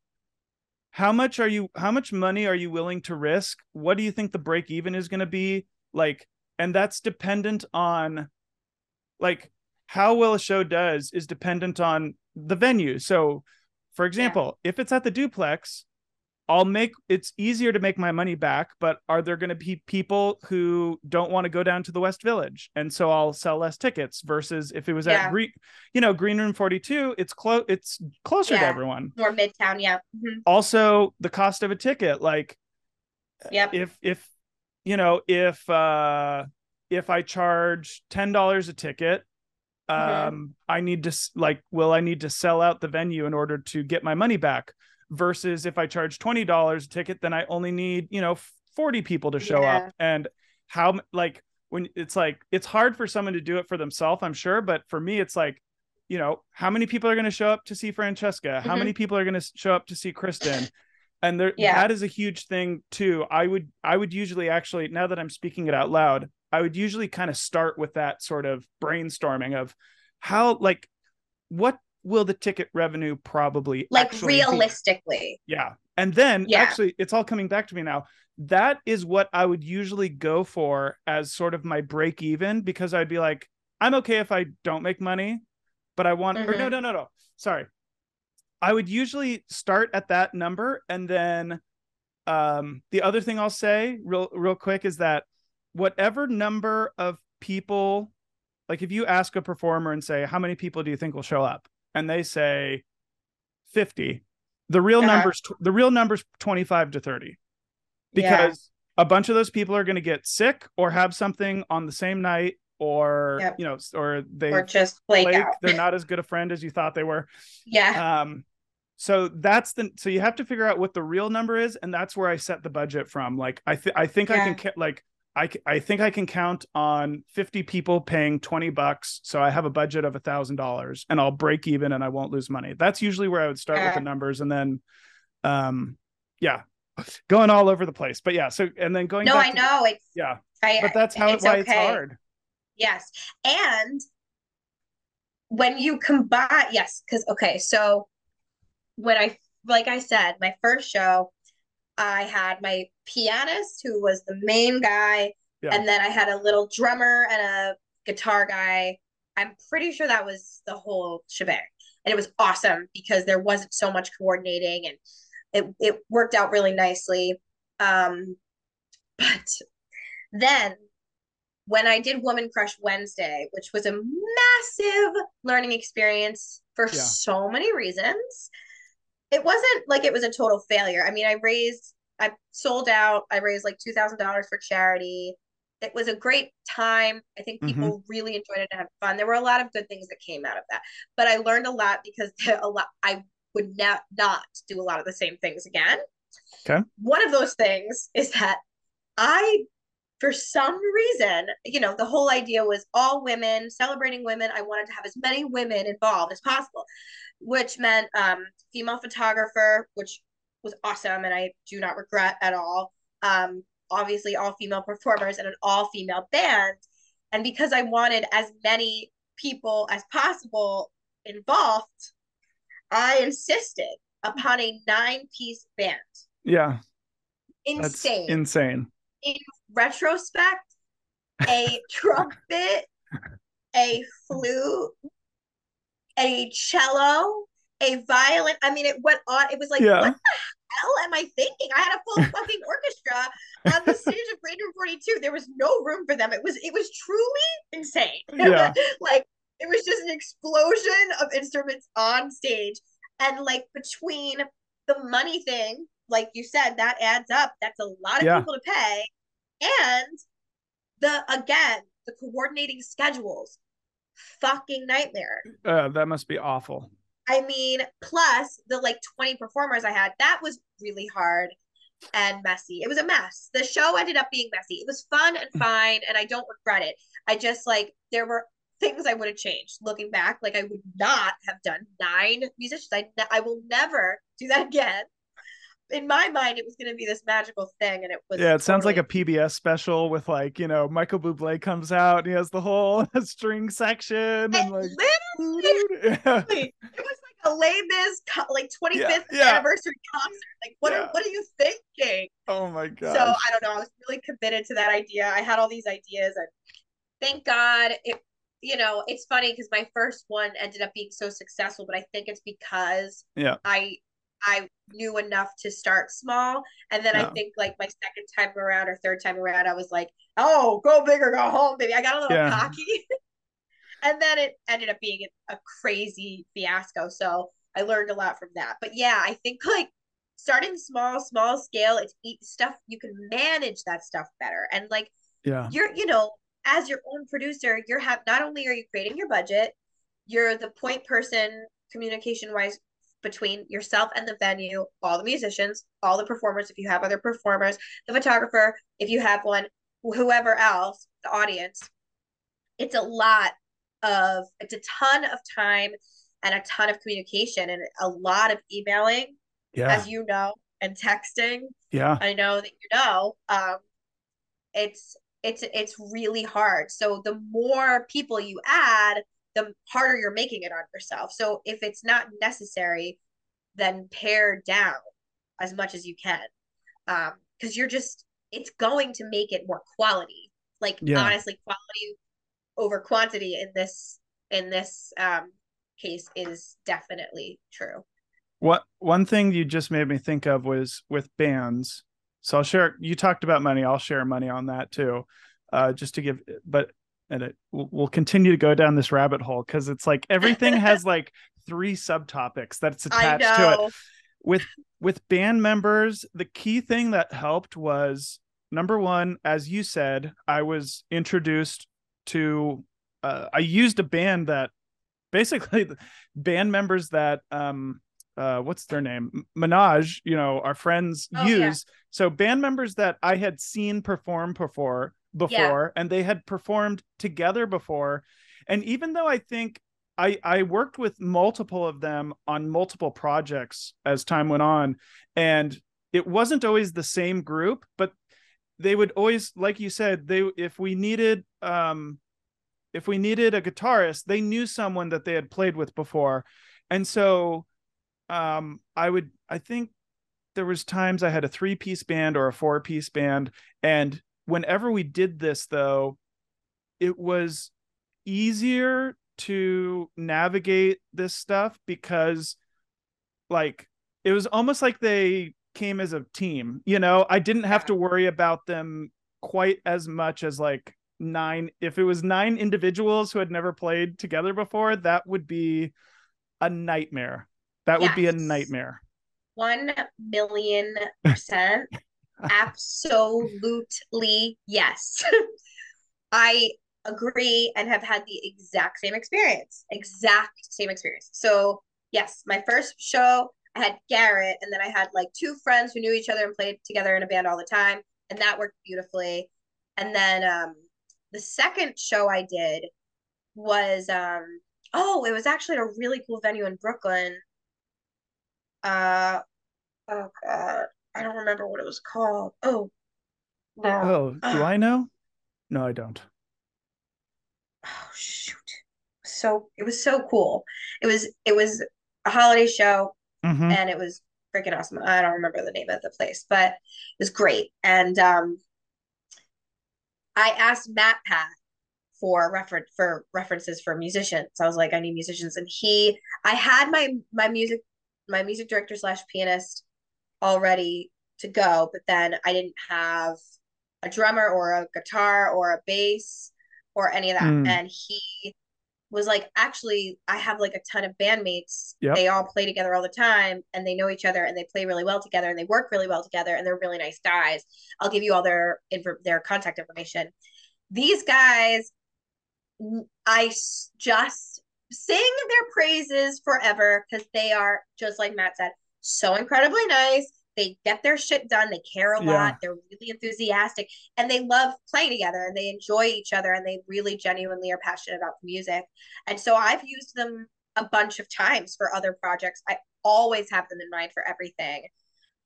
how much are you how much money are you willing to risk what do you think the break even is going to be like and that's dependent on like how well a show does is dependent on the venue so for example yeah. if it's at the duplex I'll make it's easier to make my money back, but are there going to be people who don't want to go down to the West Village? And so I'll sell less tickets versus if it was Yeah. at Green, you know, Green Room 42, it's close it's closer to everyone. More midtown, yeah. Mhm. Also, the cost of a ticket, like Yep. if if you know, if uh if I charge $10 a ticket, um Mhm. I need to like will I need to sell out the venue in order to get my money back? versus if I charge $20 a ticket, then I only need, you know, 40 people to show Yeah. up. And how, like, when it's like, it's hard for someone to do it for themselves, I'm sure. But for me, it's like, you know, how many people are going to show up to see Francesca? How Mhm. many people are going to show up to see Kristen? And there, Yeah. that is a huge thing too. I would, I would usually actually, now that I'm speaking it out loud, I would usually kind of start with that sort of brainstorming of how, like, what will the ticket revenue probably Like actually be? realistically. Yeah. And then Yeah. actually, it's all coming back to me now. That is what I would usually go for as sort of my break even because I'd be like, I'm okay if I don't make money, but I want, or no, Mhm. no, no, no. Sorry. I would usually start at that number. And then um, the other thing I'll say real, real quick is that whatever number of people, like if you ask a performer and say, how many people do you think will show up? And they say 50 the real Uh-huh. numbers the real numbers 25 to 30 because a bunch of those people are going to get sick or have something on the same night or Yep. you know or they yeah. or just flake flake, out. they're not as good a friend as you thought they were Yeah. um so that's the so you have to figure out what the real number is and that's where i set the budget from like i th- i think i can ca- like I, I think I can count on 50 people paying 20 bucks. So I have a budget of a thousand dollars and I'll break even and I won't lose money. That's usually where I would start with the numbers and then, um, yeah, going all over the place, but yeah. So, and then going, no, I to- know. It's yeah, I, but that's how, it's why it's okay. hard. Yes. And when you combine, yes, because, okay, so when I, like I said, my first show, I had my pianist who was the main guy, Yeah. and then I had a little drummer and a guitar guy. I'm pretty sure that was the whole shebang. And it was awesome because there wasn't so much coordinating and it, it worked out really nicely. Um, but then when I did Woman Crush Wednesday, which was a massive learning experience for Yeah. so many reasons, it wasn't like it was a total failure. I mean, I raised, I sold out, I raised like $2,000 for charity. It was a great time. I think mm-hmm. people really enjoyed it and had fun. There were a lot of good things that came out of that, but I learned a lot because [laughs] a lot I would not not do a lot of the same things again. Okay. One of those things is that I for some reason, you know, the whole idea was all women, celebrating women. I wanted to have as many women involved as possible, which meant um, female photographer, which was awesome and I do not regret at all. Um, obviously, all female performers and an all female band. And because I wanted as many people as possible involved, I insisted upon a nine piece band. Yeah. That's Insane insane. Retrospect, a [laughs] trumpet, a flute, a cello, a violin. I mean, it went on. It was like, Yeah. what the hell am I thinking? I had a full [laughs] fucking orchestra on the stage of Green 42. There was no room for them. It was it was truly insane. [laughs] Yeah. like it was just an explosion of instruments on stage. And like between the money thing, like you said, that adds up. That's a lot of Yeah. people to pay. And the again, the coordinating schedules, fucking nightmare. Uh, that must be awful. I mean, plus the like 20 performers I had, that was really hard and messy. It was a mess. The show ended up being messy. It was fun and [laughs] fine, and I don't regret it. I just like there were things I would have changed looking back. Like I would not have done nine musicians. I I will never do that again. In my mind, it was going to be this magical thing, and it was. Yeah, it sounds like a PBS special with like, you know, Michael Bublé comes out and he has the whole [laughs] string section and And like literally, [laughs] yeah. it was like a Les Mis like 25th yeah. anniversary concert. Like, what Yeah. are what are you thinking? Oh my god. So I don't know. I was really committed to that idea. I had all these ideas, and thank God it. You know, it's funny because my first one ended up being so successful, but I think it's because Yeah. I I knew enough to start small. And then yeah. I think like my second time around or third time around, I was like, oh, go big or go home, baby. I got a little yeah. cocky. [laughs] and then it ended up being a crazy fiasco. So I learned a lot from that. But yeah, I think like starting small, small scale, it's stuff you can manage that stuff better. And like, yeah, you're, you know, as your own producer, you're have not only are you creating your budget, you're the point person communication wise between yourself and the venue, all the musicians, all the performers, if you have other performers, the photographer, if you have one, whoever else, the audience. It's a lot of, it's a ton of time and a ton of communication and a lot of emailing, yeah. as you know, and texting. Yeah. I know that you know. Um, it's it's it's really hard. So the more people you add, the harder you're making it on yourself. So if it's not necessary, then pare down as much as you can. Um, because you're just it's going to make it more quality. Like yeah. honestly, quality over quantity in this in this um case is definitely true. What one thing you just made me think of was with bands so I'll share. You talked about money. I'll share money on that too, uh, just to give. But and it we'll continue to go down this rabbit hole because it's like everything has [laughs] like three subtopics that's attached to it. With with band members, the key thing that helped was number one, as you said, I was introduced to. Uh, I used a band that [laughs] basically band members that um uh what's their name Minaj, you know, our friends oh, use. Yeah. So band members that I had seen perform before before yeah. and they had performed together before. And even though I think I I worked with multiple of them on multiple projects as time went on and it wasn't always the same group, but they would always like you said they if we needed um if we needed a guitarist, they knew someone that they had played with before. And so um i would i think there was times i had a three piece band or a four piece band and whenever we did this though it was easier to navigate this stuff because like it was almost like they came as a team you know i didn't have to worry about them quite as much as like nine if it was nine individuals who had never played together before that would be a nightmare that yes. would be a nightmare. One million percent. Absolutely yes. [laughs] I agree and have had the exact same experience. Exact same experience. So, yes, my first show, I had Garrett, and then I had like two friends who knew each other and played together in a band all the time, and that worked beautifully. And then um, the second show I did was um, oh, it was actually a really cool venue in Brooklyn uh oh god i don't remember what it was called. Oh no oh do uh, i know? No i don't. Oh shoot. So it was so cool. It was it was a holiday show mm-hmm. and it was freaking awesome. I don't remember the name of the place but it was great. And um i asked MatPat for reference for references for musicians. I was like i need musicians. And he i had my my music my music director slash pianist all ready to go, but then I didn't have a drummer or a guitar or a bass or any of that. Mm. And he was like, actually, I have like a ton of bandmates. Yep. They all play together all the time and they know each other and they play really well together and they work really well together and they're really nice guys. I'll give you all their their contact information. These guys, I just sing their praises forever because they are just like Matt said, so incredibly nice. They get their shit done. They care a yeah. lot. They're really enthusiastic and they love playing together and they enjoy each other and they really genuinely are passionate about the music. And so I've used them a bunch of times for other projects. I always have them in mind for everything.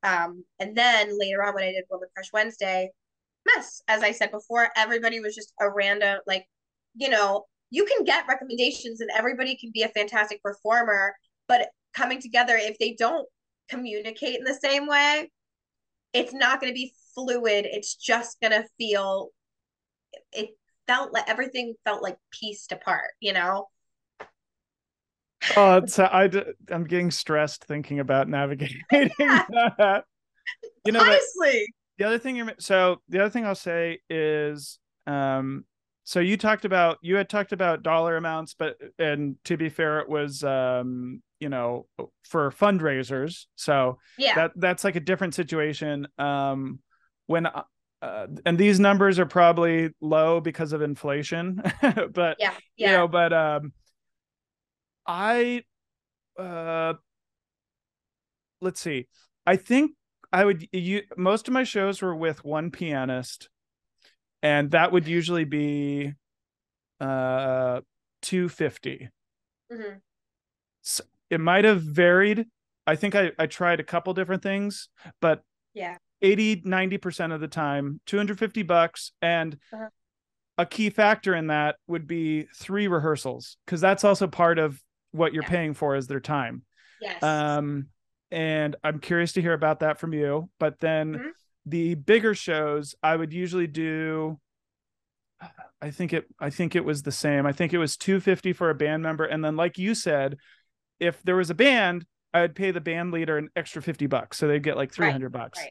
Um, and then later on when I did Woman Crush Wednesday, mess, as I said before, everybody was just a random, like, you know, you can get recommendations and everybody can be a fantastic performer but coming together if they don't communicate in the same way it's not going to be fluid it's just going to feel it felt like everything felt like pieced apart you know oh, [laughs] it's I I'm getting stressed thinking about navigating [laughs] that. You know, Honestly. the other thing you're so the other thing I'll say is um so you talked about you had talked about dollar amounts but and to be fair it was um you know for fundraisers so Yeah. that that's like a different situation um when uh, and these numbers are probably low because of inflation [laughs] but yeah. you Yeah. know but um i uh let's see i think i would you most of my shows were with one pianist and that would usually be uh 250 Mhm. it might have varied i think i i tried a couple different things but Yeah. 80 90% of the time 250 bucks and Uh-huh. a key factor in that would be three rehearsals because that's also part of what you're Yeah. paying for is their time Yes. um and i'm curious to hear about that from you but then Mhm. The bigger shows i would usually do i think it i think it was the same. I think it was 250 for a band member. And then like you said if there was a band i would pay the band leader an extra 50 bucks. So they'd get like 300 bucks. right.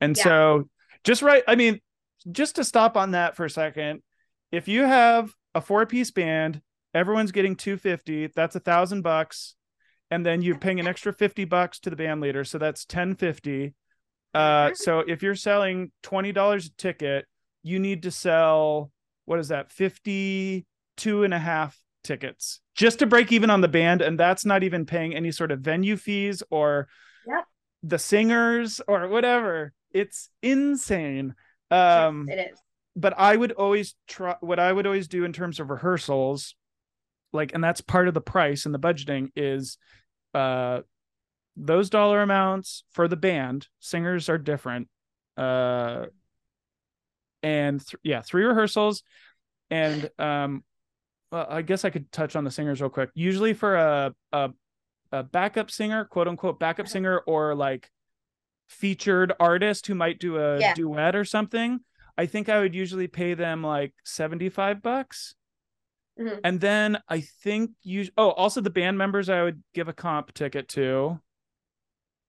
and Yeah. so just right i mean just to stop on that for a second if you have a four piece band everyone's getting 250 that's a thousand bucks. And then you're paying an extra 50 bucks to the band leader. So that's 1050 uh so if you're selling $20 a ticket you need to sell what is that 52 and a half tickets just to break even on the band and that's not even paying any sort of venue fees or Yep. the singers or whatever it's insane Yes, um it is. but I would always try what I would always do in terms of rehearsals, like, and that's part of the price and the budgeting is uh those dollar amounts for the band, singers are different. Uh and th- yeah, three rehearsals and um well, I guess I could touch on the singers real quick. Usually for a a, a backup singer, quote unquote backup Uh-huh. singer or like featured artist who might do a Yeah. duet or something, I think I would usually pay them like 75 bucks. Mhm. And then I think you oh, also the band members I would give a comp ticket to.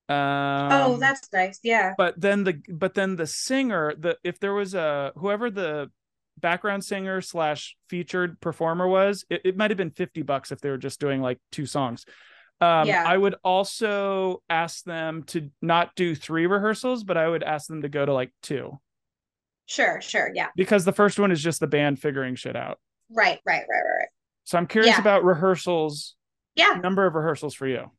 Um oh, that's nice. Yeah. but then the but then the singer the if there was a whoever the background singer slash featured performer was it, it might have been 50 bucks if they were just doing like two songs um Yeah. i would also ask them to not do three rehearsals but i would ask them to go to like two Sure. Sure. Yeah. because the first one is just the band figuring shit out Right. Right. Right. Right. Right. so i'm curious Yeah. about rehearsals Yeah. number of rehearsals for you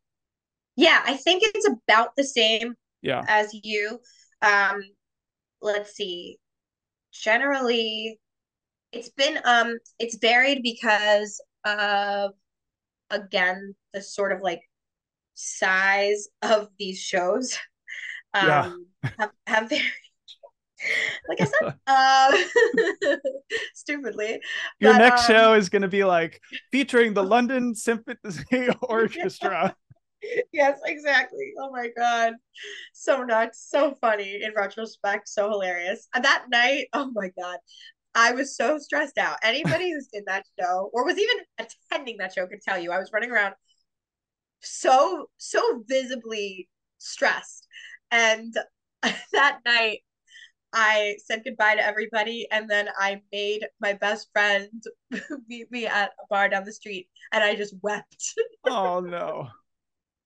Yeah. I think it's about the same yeah as you. Um, let's see. Generally, it's been um, it's varied because of again the sort of like size of these shows. [laughs] Yeah. Um, have have varied. Like I said, [laughs] uh, [laughs] stupidly. your But, next um, show is going to be like featuring the london symphony orchestra [laughs] yes, exactly. Oh my God. So nuts. So funny in retrospect. So hilarious. And that night, oh my God. I was so stressed out. Anybody who's in that show or was even attending that show could tell you I was running around so, so visibly stressed. And [laughs] that night, I said goodbye to everybody, and then I made my best friend [laughs] meet me at a bar down the street, and I just wept. oh no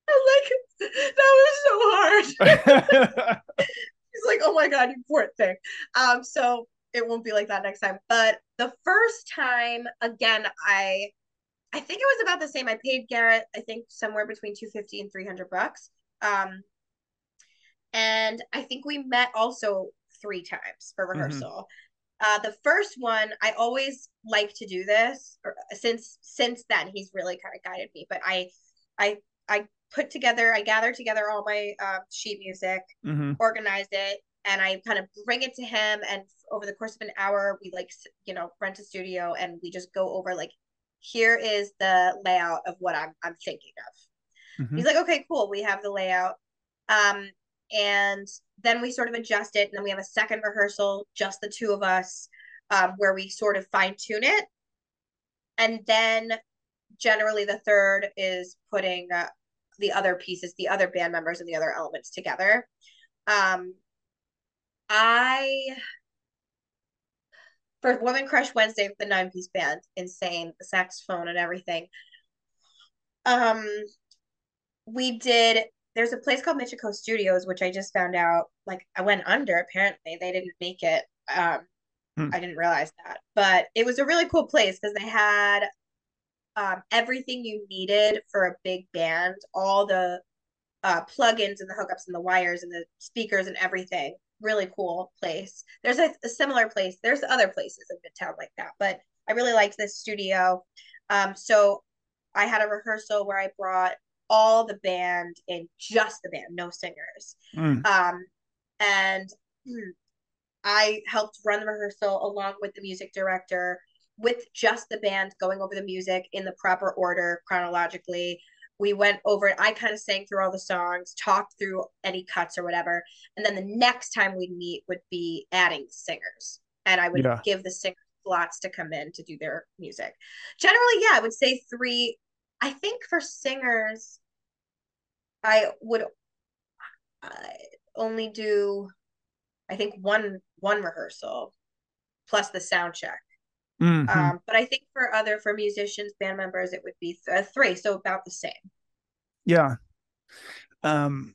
I'm like, that was so hard. [laughs] He's like, oh my god, you poor thing. Um, so it won't be like that next time. But the first time, again, I I think it was about the same. I paid Garrett, I think somewhere between 250 and 300 bucks. Um, and I think we met also three times for rehearsal. Uh, the first one, I always like to do this. Or since since then, he's really kind of guided me. But I, I, I put together, I gathered together all my um, sheet music, hmm organized it, and I kind of bring it to him. And over the course of an hour, we like you know rent a studio and we just go over like, here is the layout of what I'm I'm thinking of. Mhm. He's like, okay, cool. We have the layout. Um, and then we sort of adjust it, and then we have a second rehearsal, just the two of us, um, where we sort of fine tune it. And then generally the third is putting uh, the other pieces, the other band members and the other elements together. Um, I for Woman Crush Wednesday the nine piece band, insane, the saxophone and everything. Um, we did. There's a place called Michiko Studios, which I just found out. Like I went under. Apparently, they didn't make it. Um, hmm. I didn't realize that, but it was a really cool place because they had um, everything you needed for a big band, all the uh, plugins and the hookups and the wires and the speakers and everything. Really cool place. There's a, a similar place. There's other places in Midtown like that, but I really liked this studio. Um, so I had a rehearsal where I brought all the band in just the band, no singers. Mm. Um, and I helped run the rehearsal along with the music director with just the band going over the music in the proper order chronologically. We went over it. I kind of sang through all the songs, talked through any cuts or whatever. And then the next time we'd meet would be adding singers. And I would yeah. give the singers slots to come in to do their music. Generally, yeah, I would say three. I think for singers, I would uh, only do, I think one one rehearsal plus the sound check. Mm-hmm. Um, but I think for other for musicians, band members, it would be th- uh, three, so about the same. Yeah. Um.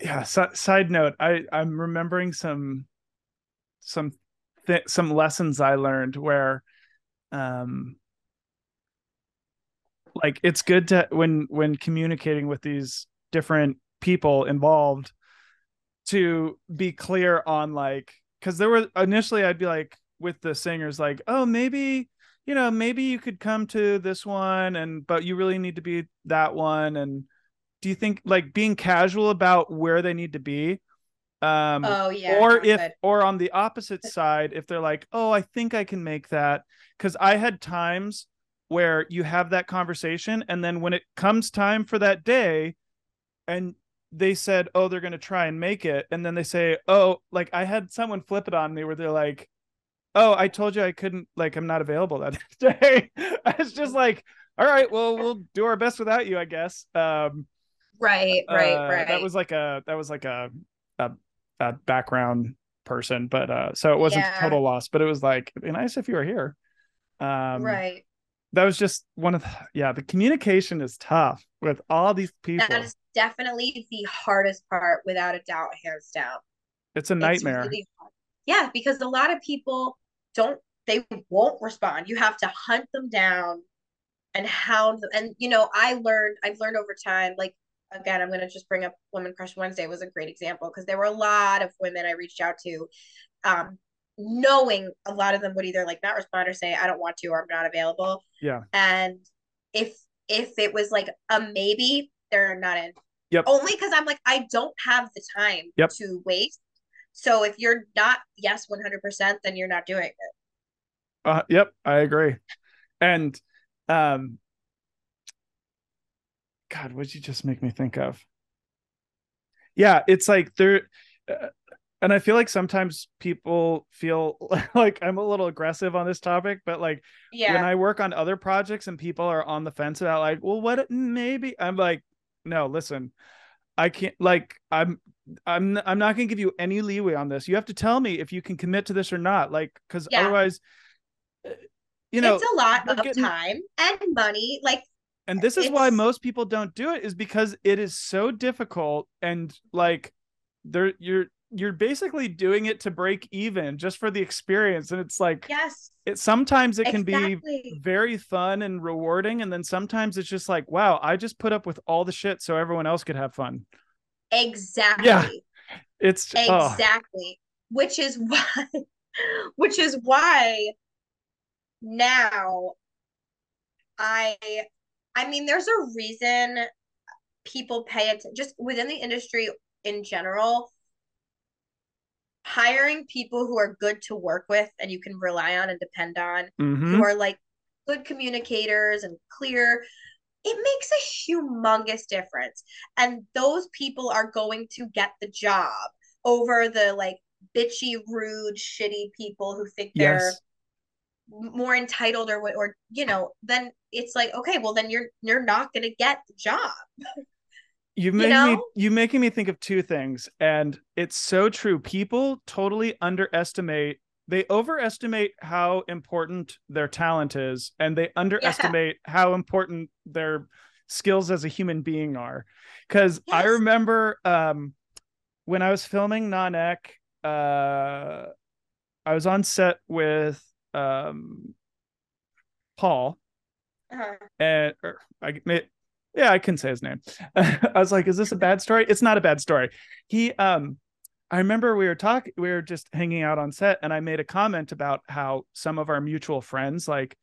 Yeah. So, side note, I I'm remembering some some th- some lessons I learned where, um, like it's good to when when communicating with these different people involved to be clear on like because there were initially I'd be like with the singers like oh maybe you know maybe you could come to this one and but you really need to be that one and do you think like being casual about where they need to be um oh yeah or if good. or on the opposite [laughs] side if they're like oh i think i can make that because i had times where you have that conversation and then when it comes time for that day and they said, "Oh, they're going to try and make it," and then they say, "Oh, like I had someone flip it on me where they're like, "Oh, I told you I couldn't. Like, I'm not available that [laughs] day." it's just like, all right, well, we'll do our best without you, I guess. Um, right, right, uh, right. That was like a that was like a a, a background person, but uh, so it wasn't yeah. total loss, but it was like it'd be nice if you were here. Um, right that was just one of the, yeah the communication is tough with all these people. that is definitely the hardest part without a doubt hands down. It's a nightmare it's really yeah because a lot of people don't they won't respond. You have to hunt them down and hound them. And you know i learned i've learned over time like again i'm going to just bring up woman crush wednesday was a great example because there were a lot of women i reached out to um, knowing a lot of them would either like not respond or say I don't want to or I'm not available. Yeah. And if if it was like a maybe, they're not in. Yep. Only because I'm like I don't have the time yep. to waste. So if you're not yes 100%, then you're not doing it. Uh, yep, I agree. And um God, what'd you just make me think of? Yeah, it's like there uh, and I feel like sometimes people feel [laughs] like I'm a little aggressive on this topic, but like yeah. when I work on other projects and people are on the fence about like, well, what maybe I'm like, no, listen, I can't like I'm I'm I'm not gonna give you any leeway on this. You have to tell me if you can commit to this or not. Like, because yeah. otherwise, uh, you know, it's a lot of getting... time and money. Like, and this is it's... why most people don't do it is because it is so difficult and like there you're you're basically doing it to break even just for the experience and it's like yes it sometimes it exactly. can be very fun and rewarding and then sometimes it's just like wow i just put up with all the shit so everyone else could have fun exactly yeah it's oh. exactly oh. which is [laughs] why which is why now i i mean there's a reason people pay it just within the industry in general hiring people who are good to work with and you can rely on and depend on, mm-hmm. who are like good communicators and clear, it makes a humongous difference. And those people are going to get the job over the like bitchy, rude, shitty people who think they're more entitled or what or you know then it's like okay well then you're you're not going to get the job [laughs] you make know? me you making me think of two things and it's so true people totally underestimate they overestimate how important their talent is and they [laughs] underestimate how important their skills as a human being are because i remember um when i was filming nanek uh i was on set with um paul Uh-huh. and or I yeah, I couldn't say his name. [laughs] I was like, is this a bad story? It's not a bad story. He um I remember we were talking we were just hanging out on set and I made a comment about how some of our mutual friends like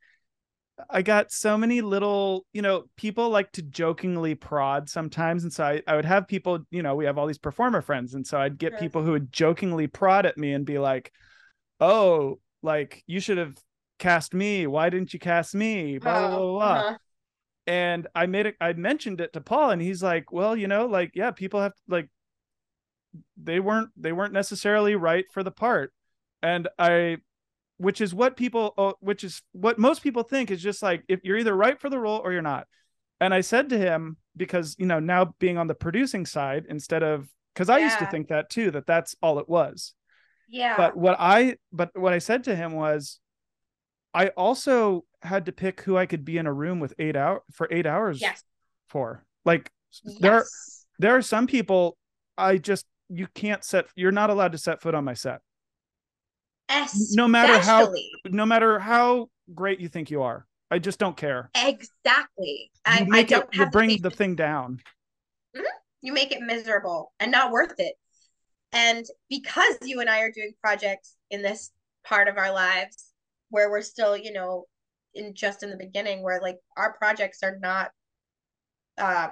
I got so many little, you know, people like to jokingly prod sometimes. And so I, I would have people, you know, we have all these performer friends. And so I'd get people who would jokingly prod at me and be like, oh, like you should have cast me. Why didn't you cast me? Blah, blah, blah, Oh, blah uh-huh. And I made it I mentioned it to Paul and he's like, "Well, you know, like yeah, people have like they weren't they weren't necessarily right for the part." And I which is what people oh, which is what most people think is just like if you're either right for the role or you're not. And I said to him because, you know, now being on the producing side instead of cuz I used to think that too that that's all it was yeah but what i but what i said to him was i also had to pick who i could be in a room with eight hour for eight hours yes. for. Like there are there are some people i just you can't set you're not allowed to set foot on my set. No matter how- no matter how great you think you are i just don't care. Exactly. I, you I don't it you have bring patience. the thing down. Mm-hmm. You make it miserable and not worth it. And because you and I are doing projects in this part of our lives where we're still, you know, in just in the beginning where like our projects are not um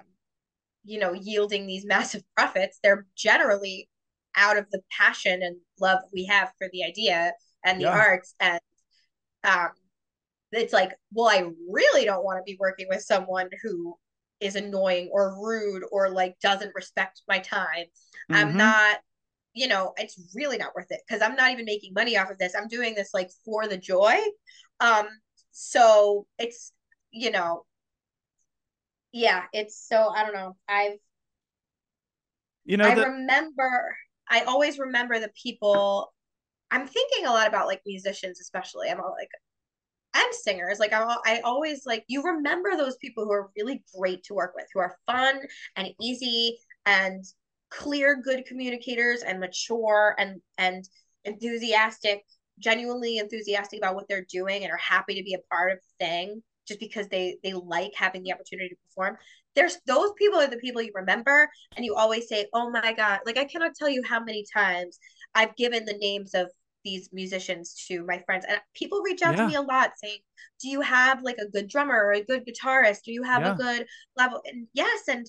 you know yielding these [laughs] massive profits, they're generally out of the passion and love we have for the idea and the Yeah. arts and um it's like, well, I really don't want to be working with someone who is annoying or rude or like doesn't respect my time. I'm Mhm. not, you know, it's really not worth it because I'm not even making money off of this. I'm doing this like for the joy. Um, so it's, you know, yeah, it's so I don't know. I've you know I that remember I always remember the people I'm thinking a lot about like musicians especially. I'm all like and singers like I, I always like you remember those people who are really great to work with who are fun and easy and clear good communicators and mature and and enthusiastic genuinely enthusiastic about what they're doing and are happy to be a part of the thing just because they they like having the opportunity to perform there's those people are the people you remember and you always say oh my god like i cannot tell you how many times i've given the names of these musicians to my friends and people reach out Yeah. to me a lot saying do you have like a good drummer or a good guitarist do you have Yeah. a good level and yes and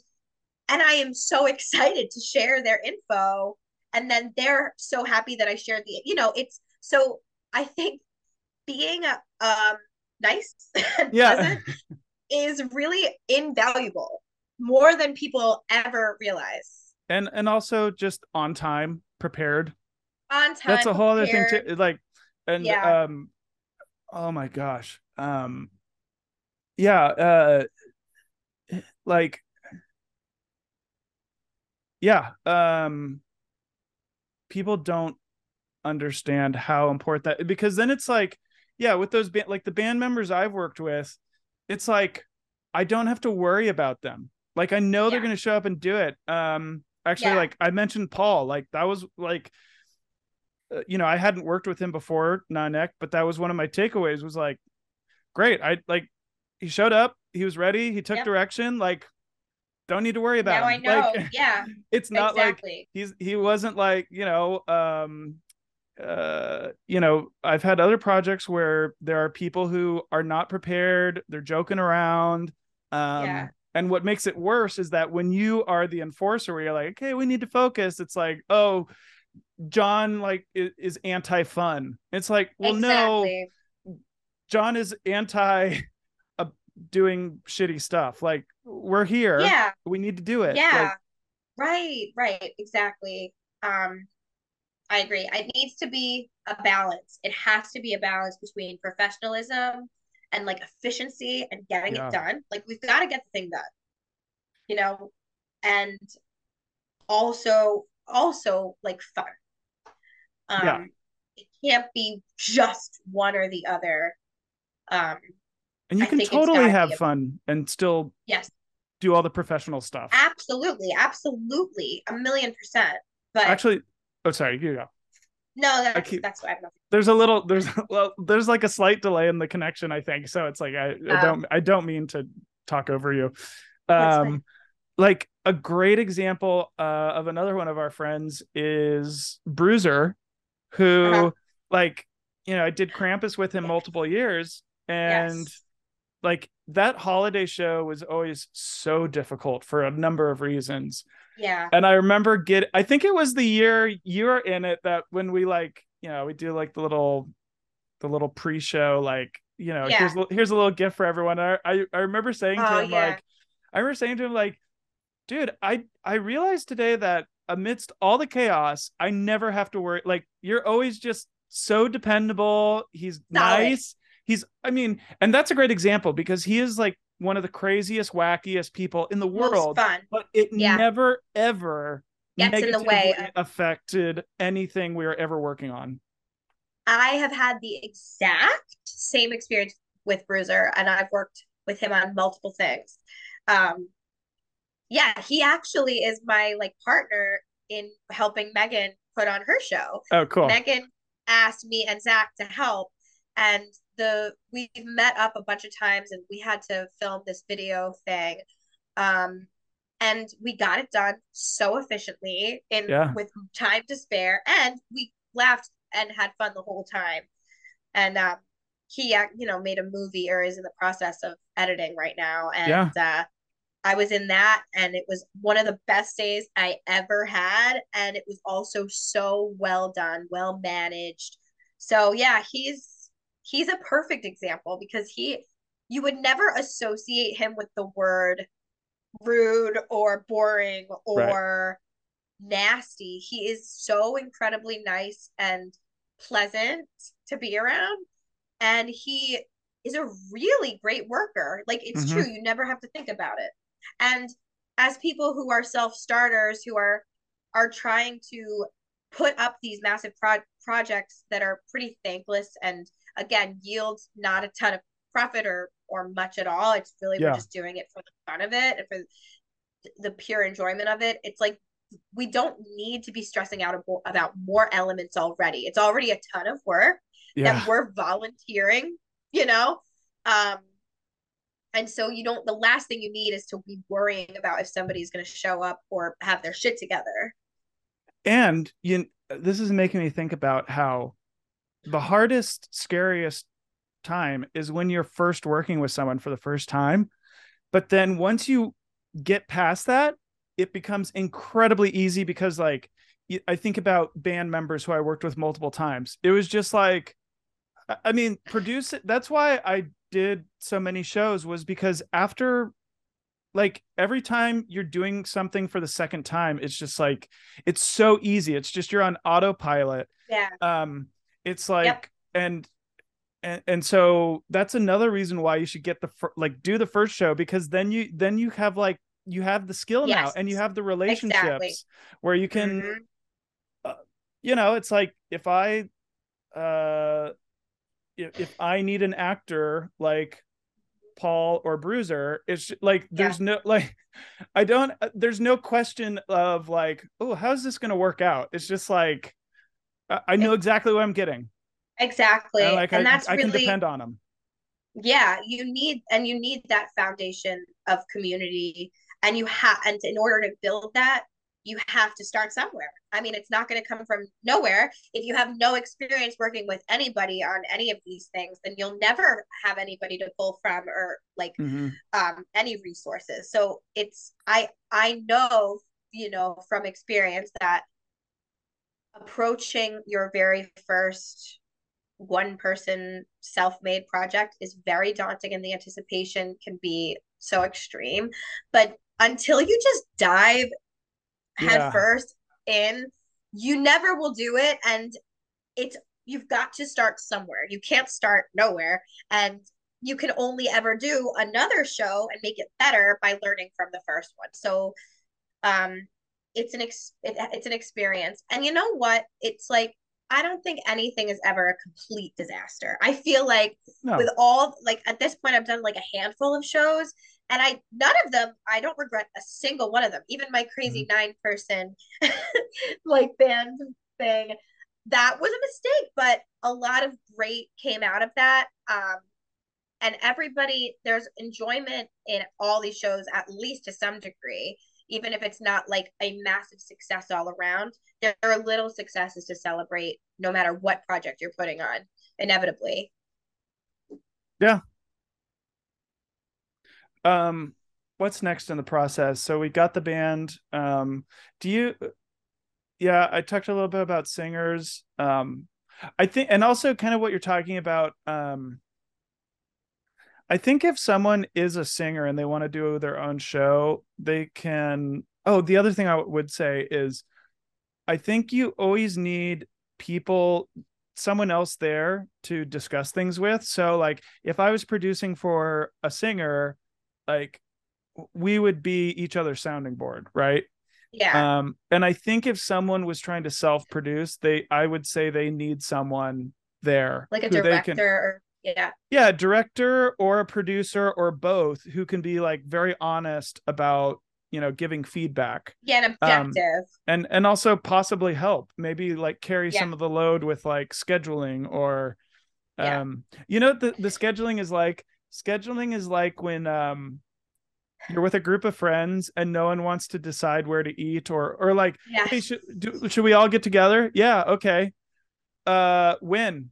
and i am so [laughs] excited to share their info and then they're so happy that i shared the you know it's so i think being a, um nice [laughs] and yeah. pleasant is really invaluable more than people ever realize. And and also just on time prepared. On time that's a whole other thing too like and Yeah. um oh my gosh um yeah uh like yeah um people don't understand how important that because then it's like yeah with those ba- like the band members i've worked with it's like i don't have to worry about them. Like i know they're going to show up and do it. Um actually Yeah. like i mentioned paul like that was like uh, you know i hadn't worked with him before nanek but that was one of my takeaways was like great i like he showed up he was ready he took Yep. direction like don't need to worry about now i know. Like [laughs] yeah. it's not like he's he wasn't like you know um uh you know i've had other projects where there are people who are not prepared they're joking around um Yeah. and what makes it worse is that when you are the enforcer where you're like okay we need to focus it's like oh john like is, is anti-fun. It's like well no. John is anti uh, doing shitty stuff. Like we're here. Yeah. We need to do it. Yeah. Like, right right. Exactly. Um I agree. It needs to be a balance. It has to be a balance between professionalism and like efficiency and getting Yeah. it done. Like we've got to get the thing done. You know, and also also like fun. Um Yeah. it can't be just one or the other. Um And you I can totally have a- fun and still yes, do all the professional stuff. absolutely, absolutely. A million percent. But Actually, oh sorry, you go. no, that's keep- that's what I have nothing. There's a little there's [laughs] well there's like a slight delay in the connection, I think. So it's like I, I Oh. don't I don't mean to talk over you. Um like a great example uh, of another one of our friends is Bruiser, who Uh-huh. like you know I did Krampus with him multiple years, and Yes. like that holiday show was always so difficult for a number of reasons. Yeah. And I remember get I think it was the year you were in it that when we like you know we do like the little the little pre-show like you know Yeah. here's a- here's a little gift for everyone. I I, I remember saying to Oh, him yeah. like I remember saying to him like dude I I realized today that amidst all the chaos I never have to worry like you're always just so dependable. He's nice. He's I mean and that's a great example because he is like one of the craziest wackiest people in the Most world fun. but it Yeah. never ever Gets in the way affected anything we were ever working on. I have had the exact same experience with Bruiser, and I've worked with him on multiple things. Um, yeah, he actually is my like partner in helping Megan put on her show. Oh, cool. Megan asked me and Zach to help, and the we've met up a bunch of times, and we had to film this video thing. Um, and we got it done so efficiently in Yeah. with time to spare, and we laughed and had fun the whole time. And um, he, you know, made a movie or is in the process of editing right now, and uh, I was in that, and it was one of the best days I ever had, and it was also so well done, well managed. So yeah, he's he's a perfect example because he you would never associate him with the word rude or boring or nasty. He is so incredibly nice and pleasant to be around. And he is a really great worker. Like it's Mhm. true, you never have to think about it. And as people who are self-starters who are are trying to put up these massive pro- projects that are pretty thankless and again yields not a ton of profit or or much at all. It's really Yeah. we're just doing it for the fun of it and for the pure enjoyment of it. It's like we don't need to be stressing out about more elements already. It's already a ton of work Yeah. that we're volunteering, you know? Um and so you don't the last thing you need is to be worrying about if somebody's going to show up or have their shit together. And you this is making me think about how the hardest, scariest time is when you're first working with someone for the first time. But then once you get past that, it becomes incredibly easy because like I think about band members who I worked with multiple times. It was just like I- mean, produce it. That's why I did so many shows was because after like every time you're doing something for the second time, it's just like it's so easy. It's just you're on autopilot. Yeah. Um, it's like and and and so that's another reason why you should get the fir- like do the first show because then you then you have like you have the skill now and you have the relationships Exactly. where you can Mhm. you know it's like if i uh if, if i need an actor like paul or bruiser it's like there's no like i don't uh, there's no question of like oh how's this gonna work out it's just like i, know exactly what i'm getting. Exactly. and like and I, that's I can depend on them yeah you need and you need that foundation of community. And you have and in order to build that you have to start somewhere. I mean it's not going to come from nowhere. If you have no experience working with anybody on any of these things then you'll never have anybody to pull from or like Mhm. um any resources. So it's i i know you know from experience that approaching your very first one person self-made project is very daunting and the anticipation can be so extreme. But until you just dive Yeah. head first in you never will do it. And it's you've got to start somewhere. You can't start nowhere. And you can only ever do another show and make it better by learning from the first one. So um it's an ex- it, it's an experience. And you know what? It's like i don't think anything is ever a complete disaster. I feel like No. with all like at this point i've done like a handful of shows and i none of them i don't regret a single one of them. Even my crazy nine person [laughs] like band thing that was a mistake but a lot of great came out of that um and everybody there's enjoyment in all these shows at least to some degree even if it's not like a massive success all around there are little successes to celebrate no matter what project you're putting on inevitably Yeah. um what's next in the process so we got the band um do you yeah i talked a little bit about singers um i think and also kind of what you're talking about um i think if someone is a singer and they want to do their own show they can oh the other thing i would say is i think you always need people someone else there to discuss things with. So like if i was producing for a singer like we would be each other's sounding board right? Yeah. Um and i think if someone was trying to self-produce they i would say they need someone there like a director can- or yeah. Yeah a director or a producer or both who can be like very honest about you know giving feedback. Yeah an Um, objective. and and also possibly help maybe like carry Yeah. some of the load with like scheduling or Yeah. um you know the the scheduling is like scheduling is like when um you're with a group of friends and no one wants to decide where to eat or or like yeah. hey should do, should we all get together? Yeah okay. Uh when?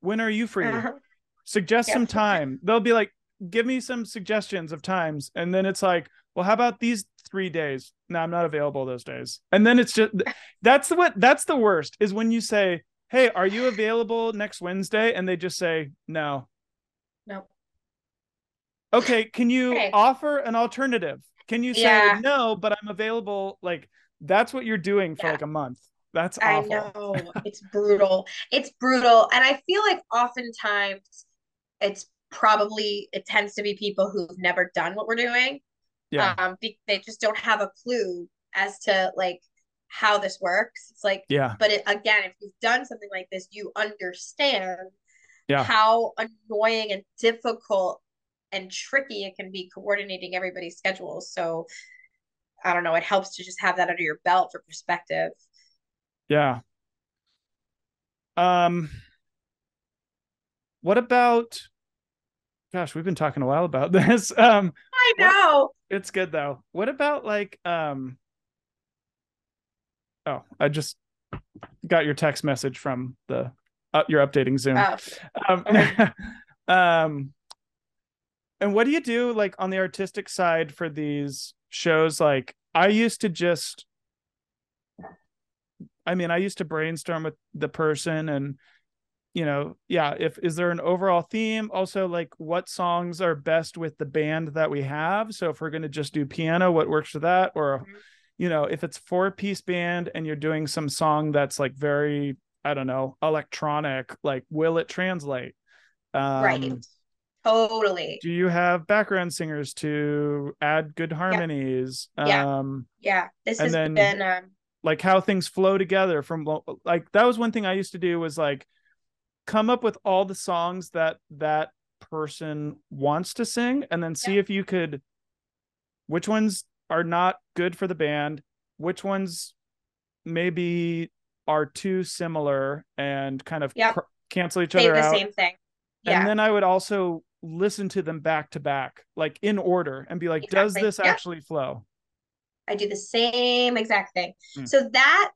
When are you free? Uh-huh. Suggest some time. They'll be like give me some suggestions of times. And then it's like well how about these three days? No i'm not available those days. And then it's just that's the what that's the worst is when you say hey are you available next wednesday? And they just say no. No okay can you Okay. offer an alternative? Can you say Yeah. no but i'm available like that's what you're doing for Yeah. like a month. That's I know. It's brutal. It's brutal, and I feel like oftentimes it's probably it tends to be people who've never done what we're doing. yeah Um, be, they just don't have a clue as to like how this works. It's like, yeah but it, again, if you've done something like this, you understand Yeah. how annoying and difficult and tricky it can be coordinating everybody's schedules. So I don't know. It helps to just have that under your belt for perspective. Yeah. Um what about gosh, we've been talking a while about [laughs] this. Um I What- know. it's good though. What about like um Oh, I just got your text message from the uh, you're updating Zoom. Oh, Um, Okay. [laughs] um and what do you do like on the artistic side for these shows like I used to just I mean, I used to brainstorm with the person and you know, yeah, if is there an overall theme? Also like what songs are best with the band that we have? So if we're going to just do piano, what works for that or Mhm. you know, if it's four piece band and you're doing some song that's like very I don't know, electronic, like will it translate? Um right. Totally. do you have background singers to add good harmonies? Yeah. Um Yeah. This has then- been um like how things flow together from like that was one thing I used to do was like come up with all the songs that that person wants to sing and then see if you could which ones are not good for the band, which ones maybe are too similar and kind of Yep. cr- cancel each say other the out. same thing. Yeah. And then I would also listen to them back to back, like in order, and be like, does this Yep. actually flow? I do the same exact thing. Mm. So that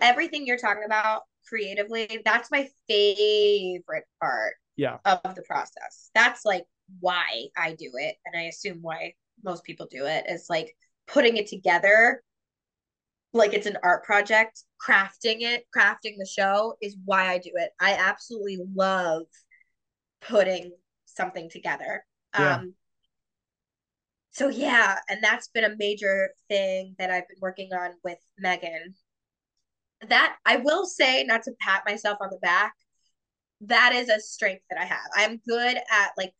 everything you're talking about creatively, that's my favorite part Yeah. of the process. That's like why I do it. And I assume why most people do it is like putting it together like it's an art project, crafting it, crafting the show is why I do it. I absolutely love putting something together. Yeah. Um so yeah, and that's been a major thing that I've been working on with Megan that I will say, not to pat myself on the back, that is a strength that I have. I'm good at like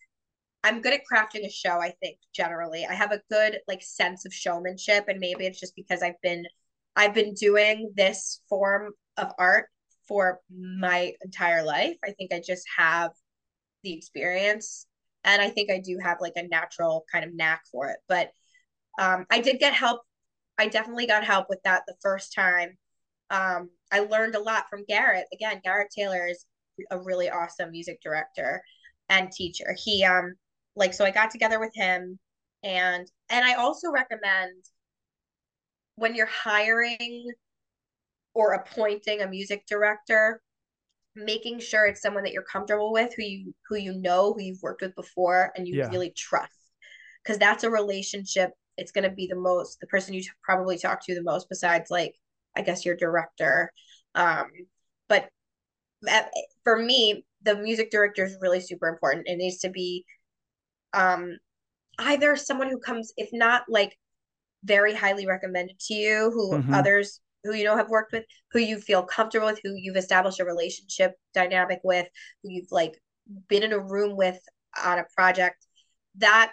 I'm good at crafting a show, I think, generally. I have a good like sense of showmanship and maybe it's just because I've been I've been doing this form of art for my entire life. I think I just have the experience and I think I do have like a natural kind of knack for it. But um I did get help. I definitely got help with that the first time. Um I learned a lot from Garrett. Again, Garrett Taylor is a really awesome music director and teacher. He um like so I got together with him and and I also recommend when you're hiring or appointing a music director making sure it's someone that you're comfortable with who you who you know who you've worked with before and you yeah. really trust because that's a relationship it's going to be the most the person you probably talk to the most besides like i guess your director um but for me, the music director is really super important. It needs to be um either someone who comes, if not like very highly recommended to you, who mm-hmm. others who you know have worked with, who you feel comfortable with, who you've established a relationship dynamic with, who you've like been in a room with on a project. That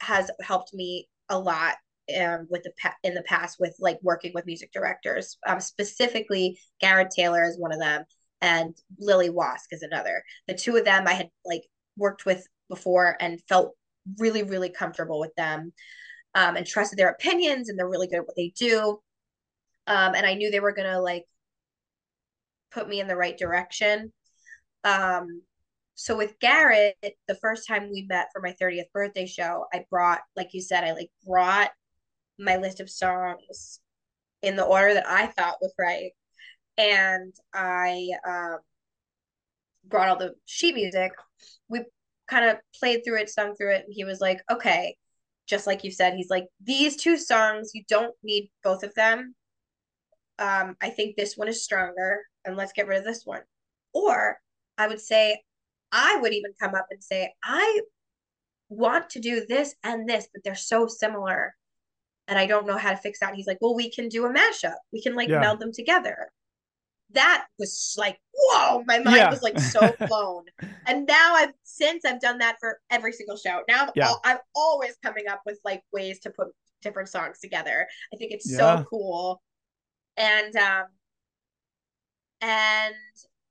has helped me a lot um, with the pa- in the past with like working with music directors. Um, specifically, Garrett Taylor is one of them and Lily Wask is another. The two of them I had like worked with before and felt really, really comfortable with them um, and trusted their opinions and they're really good at what they do. Um, and I knew they were gonna like put me in the right direction. Um, so with Garrett, the first time we met for my 30th birthday show, I brought, like you said, I like brought my list of songs in the order that I thought was right and I um, brought all the sheet music. We kind of played through it, sung through it, and he was like, "Okay." Just like you said, he's like, "These two songs, you don't need both of them. Um, I think this one is stronger, and let's get rid of this one." Or I would say, I would even come up and say, "I want to do this and this, but they're so similar." And I don't know how to fix that. he's like, well, we can do a mashup. We can like yeah. meld them together that was like whoa my mind yeah. was like so [laughs] blown and now i've since i've done that for every single show now I'm, yeah. all, I'm always coming up with like ways to put different songs together i think it's so cool and um and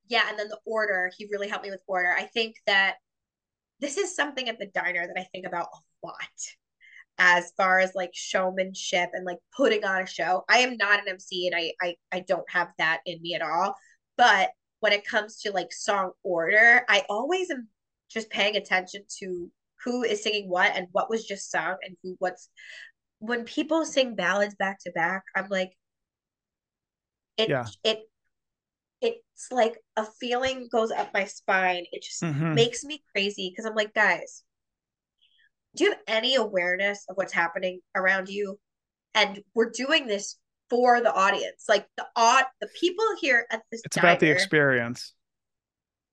yeah and then the order he really helped me with order i think that this is something at the diner that i think about a lot as far as like showmanship and like putting on a show. I am not an MC and I I, I don't have that in me at all. But when it comes to like song order, I always am just paying attention to who is singing what and what was just sung and who what's when people sing ballads back to back, I'm like it yeah. it it's like a feeling goes up my spine. It just mm-hmm. makes me crazy because I'm like, guys, do you have any awareness of what's happening around you? And we're doing this for the audience, like the odd the people here at this. It's diner, about the experience.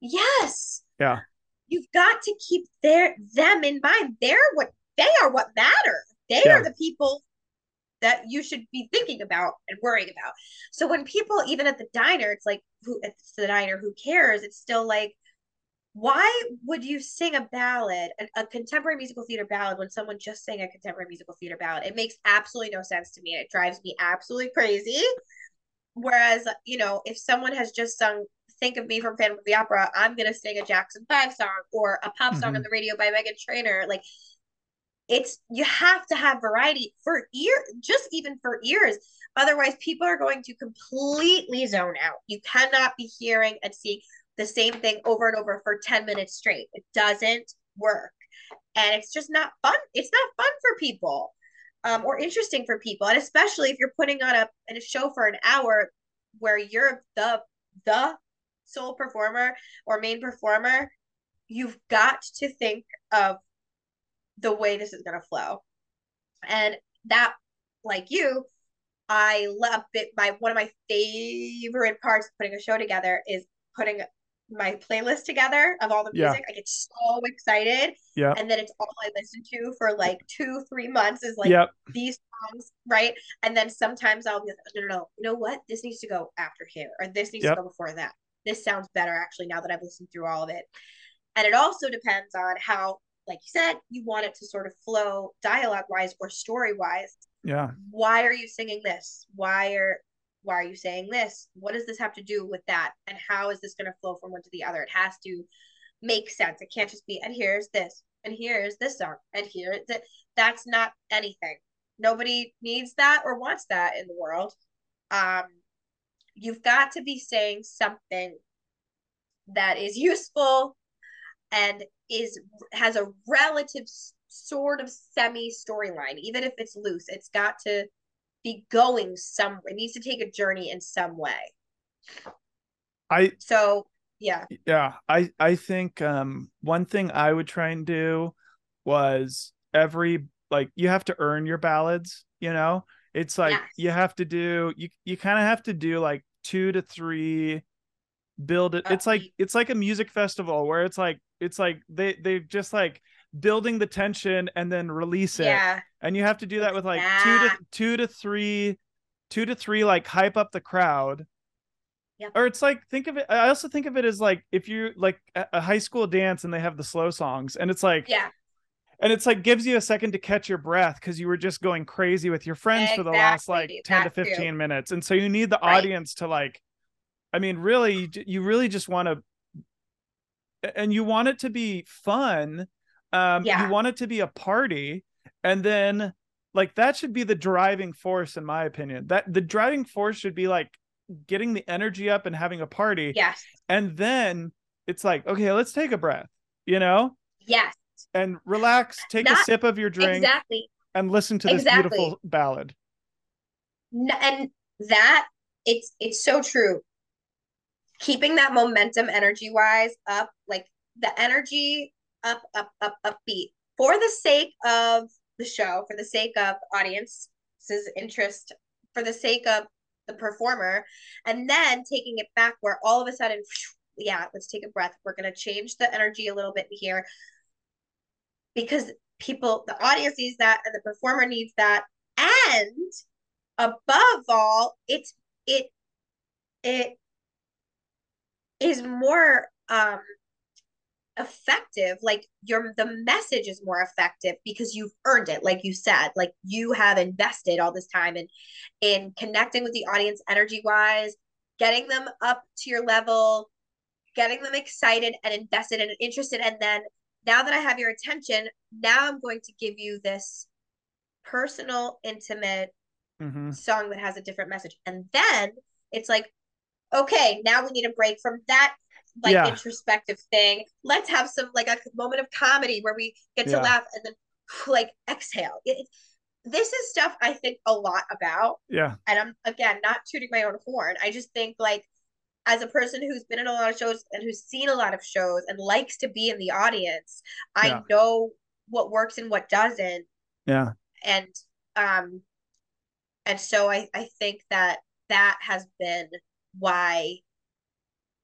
Yes. Yeah. You've got to keep their them in mind. They're what they are. What matter. They yeah. are the people that you should be thinking about and worrying about. So when people, even at the diner, it's like who at the diner, who cares? It's still like why would you sing a ballad, a, a, contemporary musical theater ballad, when someone just sang a contemporary musical theater ballad? It makes absolutely no sense to me. It drives me absolutely crazy. Whereas, you know, if someone has just sung Think of Me from Phantom of the Opera, I'm going to sing a Jackson 5 song or a pop song mm-hmm. on the radio by Meghan Trainor. Like, it's you have to have variety for ear, just even for ears. Otherwise, people are going to completely zone out. You cannot be hearing and seeing the same thing over and over for 10 minutes straight. It doesn't work. And it's just not fun. It's not fun for people um, or interesting for people. And especially if you're putting on a, a show for an hour where you're the, the sole performer or main performer, you've got to think of the way this is going to flow. And that, like you, I love it. My one of my favorite parts of putting a show together is putting my playlist together of all the Yeah. music. I get so excited. Yeah. And then it's all I listen to for like two, three months is like yep. these songs, right? And then sometimes I'll be like, no, no, no, you know what? This needs to go after here, or this needs Yep. to go before that. This sounds better actually now that I've listened through all of it. And it also depends on how, like you said, you want it to sort of flow dialogue wise or story wise. Yeah. Why are you singing this? Why are why are you saying this? What does this have to do with that? And how is this going to flow from one to the other? It has to make sense. It can't just be, and here's this, and here's this song, and here that that's not anything. Nobody needs that or wants that in the world. Um, you've got to be saying something that is useful and is has a relative sort of semi storyline, even if it's loose. It's got to be going somewhere. It needs to take a journey in some way. I So yeah, yeah i i think um one thing i would try and do was every like you have to earn your ballads you know it's like Yes. you have to do you you kind of have to do like two to three build it it's like it's like a music festival where it's like it's like they they just like building the tension and then release it yeah, and you have to do that with like two to two to three two to three like hype up the crowd Yep. or it's like think of it i also think of it as like if you like a, high school dance and they have the slow songs and it's like yeah, and it's like gives you a second to catch your breath because you were just going crazy with your friends for the last like Exactly, 10 to that too. 15 minutes and so you need the Right. audience to like i mean really you, you really just want to and you want it to be fun um Yeah. you want it to be a party and then like that should be the driving force in my opinion. That the driving force should be like getting the energy up and having a party. Yes, and then it's like okay let's take a breath you know? Yes, and relax take a sip of your drink exactly. and listen to this Exactly. beautiful ballad. And that it's it's so true. Keeping that momentum energy wise up, like the energy up, up, up, upbeat. For the sake of the show, for the sake of audience's interest, for the sake of the performer, and then taking it back where all of a sudden, [sniffs] yeah, let's take a breath. We're gonna change the energy a little bit here because people, the audience needs that, and the performer needs that, and above all, it's it it is more um effective like your the message is more effective because you've earned it like you said like you have invested all this time in in connecting with the audience energy wise getting them up to your level getting them excited and invested and interested and then now that i have your attention now i'm going to give you this personal intimate Mhm. song that has a different message. And then it's like, okay, now we need a break from that like Yeah. introspective thing. Let's have some like a moment of comedy where we get to Yeah. laugh and then [sighs] like exhale. It, this is stuff I think a lot about. yeah And I'm again not tooting my own horn. I just think like as a person who's been in a lot of shows and who's seen a lot of shows and likes to be in the audience, I Yeah. know what works and what doesn't yeah and um and so i i think that that has been why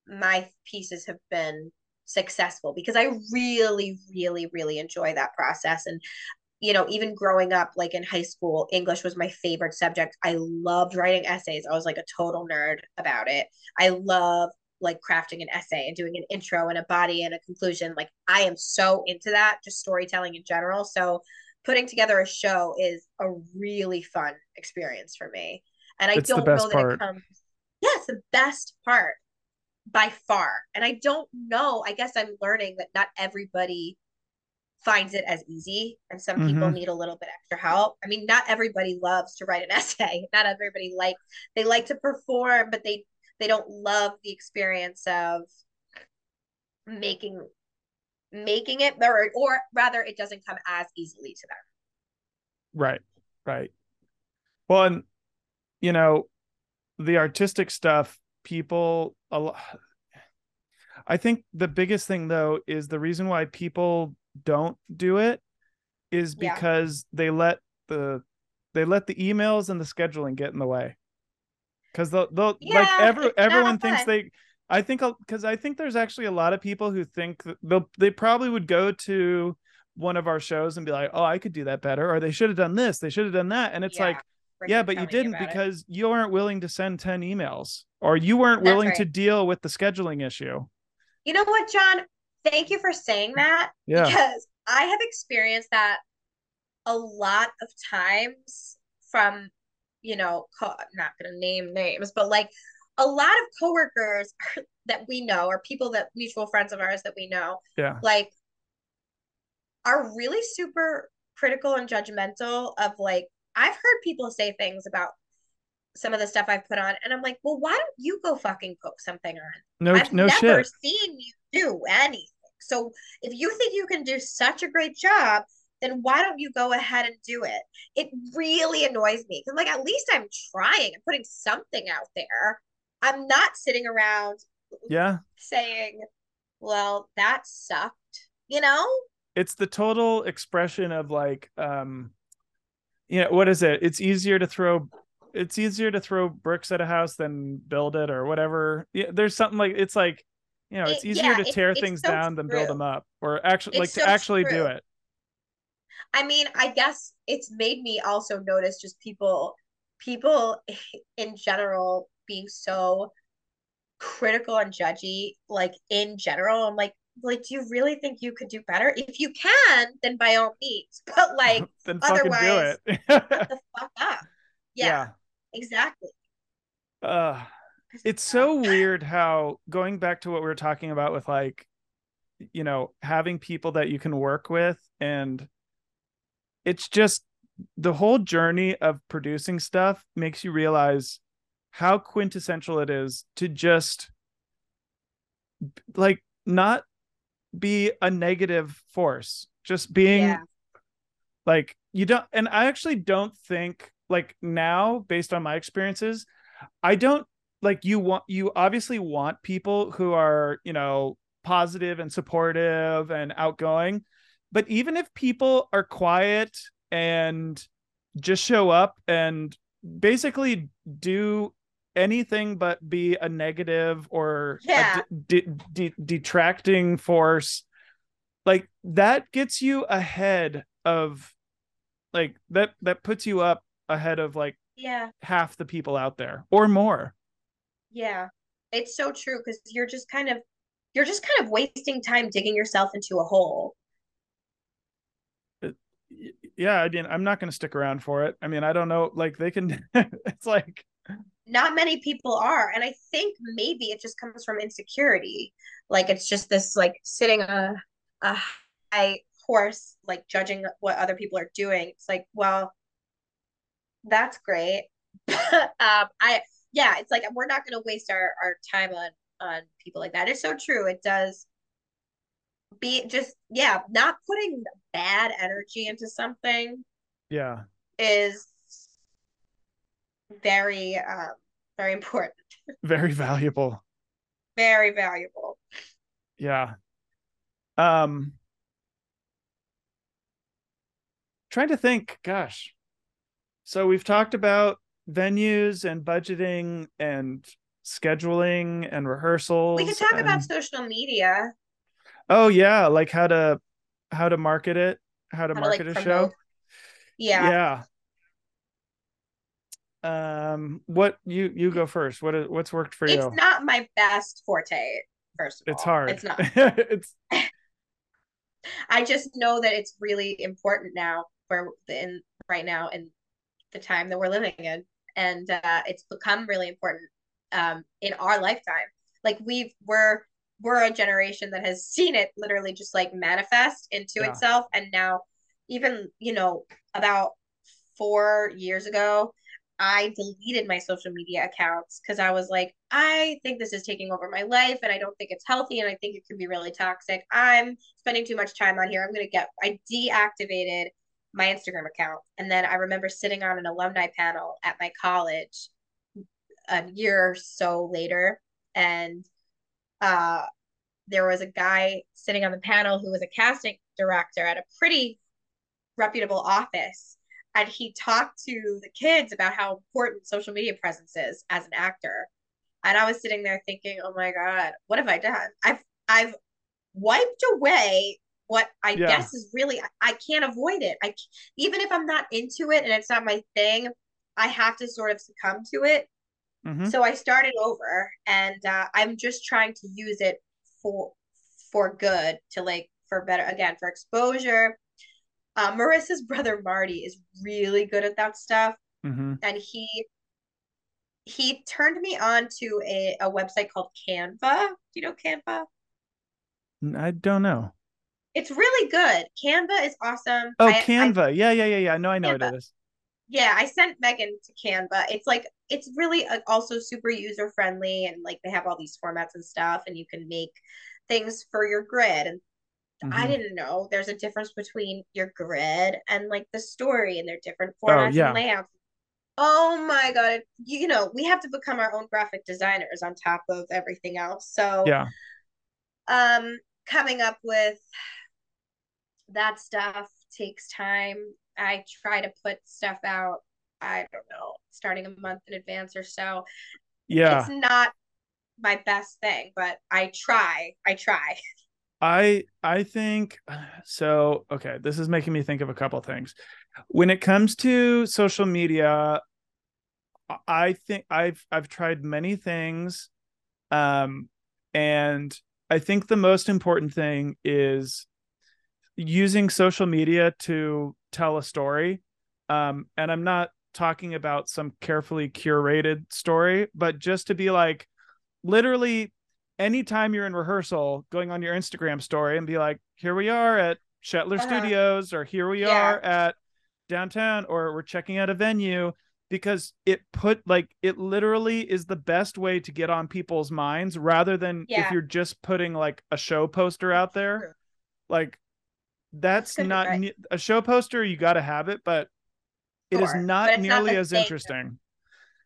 my pieces have been successful because i really really really enjoy that process and you know even growing up like in high school english was my favorite subject i loved writing essays i was like a total nerd about it i love like crafting an essay and doing an intro and a body and a conclusion like i am so into that just storytelling in general so putting together a show is a really fun experience for me. And I It's don't know that part. it comes. Yeah, it's the best part by far. And I don't know. I guess I'm learning that not everybody finds it as easy and some people Mhm. need a little bit extra help. I mean, not everybody loves to write an [laughs] essay. Not everybody like they like to perform, but they they don't love the experience of making making it or or rather it doesn't come as easily to them. Right. Right. Well, and you know, the artistic stuff, people a lot I think the biggest thing though is the reason why people don't do it is Yeah. because they let the they let the emails and the scheduling get in the way. Cuz they'll, they'll like every everyone thinks fun. they I think because I think there's actually a lot of people who think they they probably would go to one of our shows and be like, "Oh, I could do that better," or they should have done this, they should have done that, and it's yeah, like, yeah, but you didn't because it. you aren't willing to send ten emails, or you weren't That's willing right. to deal with the scheduling issue. You know what, John? Thank you for saying that. Yeah. Because I have experienced that a lot of times from, you know, co- I'm not going to name names, but like a lot of coworkers [laughs] that we know or people that mutual friends of ours that we know, yeah, like are really super critical and judgmental of like I've heard people say things about some of the stuff I've put on, and I'm like, well, why don't you go fucking put something on? No, shit. I've no never shit. seen you do anything. So if you think you can do such a great job, then why don't you go ahead and do it? It really annoys me because, like, at least I'm trying. I'm putting something out there. I'm not sitting around, yeah, saying, "Well, that sucked," you know. It's the total expression of like, um, you know, what is it? It's easier to throw. It's easier to throw bricks at a house than build it or whatever. Yeah, there's something like it's like you know, it's it, easier yeah, to tear things so down true. than build them up, or actually like so to actually true. do it. I mean, I guess it's made me also notice just people, people [laughs] in general being so critical and judgy, like in general. I'm like, like, do you really think you could do better? If you can, then by all means. [laughs] But like, [laughs] then otherwise, do it. shut the [laughs] fuck up. Yeah, yeah. exactly. Uh, it's so weird how going back to what we were talking about with like, you know, having people that you can work with and it's just the whole journey of producing stuff makes you realize how quintessential it is to just like not be a negative force just being yeah. like you don't and i actually don't think like now based on my experiences i don't like you want you obviously want people who are you know positive and supportive and outgoing but even if people are quiet and just show up and basically do anything but be a negative or yeah. a de- de- de- detracting force like that gets you ahead of like that that puts you up ahead of like yeah half the people out there or more yeah it's so true because you're just kind of you're just kind of wasting time digging yourself into a hole uh, yeah, I mean, I'm not going to stick around for it. I mean, I don't know. Like, they can, [laughs] it's like, not many people are. And I think maybe it just comes from insecurity. Like, it's just this, like, sitting a, a high horse, like, judging what other people are doing. It's like, well, that's great. [laughs] um, I, yeah, it's like, we're not going to waste our, our time on, on people like that. It's so true. It does be just yeah not putting bad energy into something yeah is very um very important. [laughs] Very valuable. Very valuable. Yeah. Um trying to think gosh. So we've talked about venues and budgeting and scheduling and rehearsals we could talk and... about social media. Oh yeah, like how to how to market it, how to how market to, like, a show. Yeah. Yeah. Um, what you you go first? What is what's worked for you? It's not my best forte. First of it's all, hard. It's not. [laughs] it's. I just know that it's really important now for in right now in the time that we're living in, and uh, it's become really important um, in our lifetime. Like we've we're we're a generation that has seen it literally just like manifest into yeah. itself and now even you know about four years ago i deleted my social media accounts because i was like i think this is taking over my life and i don't think it's healthy and i think it can be really toxic i'm spending too much time on here i'm going to get i deactivated my instagram account and then i remember sitting on an alumni panel at my college a year or so later and uh, there was a guy sitting on the panel who was a casting director at a pretty reputable office. And he talked to the kids about how important social media presence is as an actor. And I was sitting there thinking, oh my God, what have I done? I've I've wiped away what I yeah. guess is really I can't avoid it. I even if I'm not into it and it's not my thing, I have to sort of succumb to it. Mm-hmm. So I started over, and uh, I'm just trying to use it for for good to like for better again for exposure. Uh, Marissa's brother Marty is really good at that stuff, mm-hmm. and he he turned me on to a, a website called Canva. Do you know Canva? I don't know. It's really good. Canva is awesome. Oh, I, Canva. I, yeah, yeah, yeah, yeah. No, I know Canva. it is. Yeah, I sent Megan to Canva. It's like it's really uh, also super user friendly and like they have all these formats and stuff and you can make things for your grid and mm-hmm. I didn't know there's a difference between your grid and like the story and they're different oh, formats oh, yeah. and layouts. Oh my god, you know, we have to become our own graphic designers on top of everything else. So Yeah. Um coming up with that stuff takes time. I try to put stuff out, I don't know, starting a month in advance or so. Yeah. It's not my best thing, but I try. I try. [laughs] I I think [sighs] so okay, this is making me think of a couple things. When it comes to social media, I think I've I've tried many things um and I think the most important thing is using social media to tell a story. Um, and I'm not talking about some carefully curated story, but just to be like, literally, anytime you're in rehearsal, going on your Instagram story and be like, here we are at Shetler uh-huh. Studios, or here we yeah. are at downtown, or we're checking out a venue because it put like it literally is the best way to get on people's minds rather than yeah. if you're just putting like a show poster out there. Like that's not right. a show poster you got to have it but it sure. is not nearly not as interesting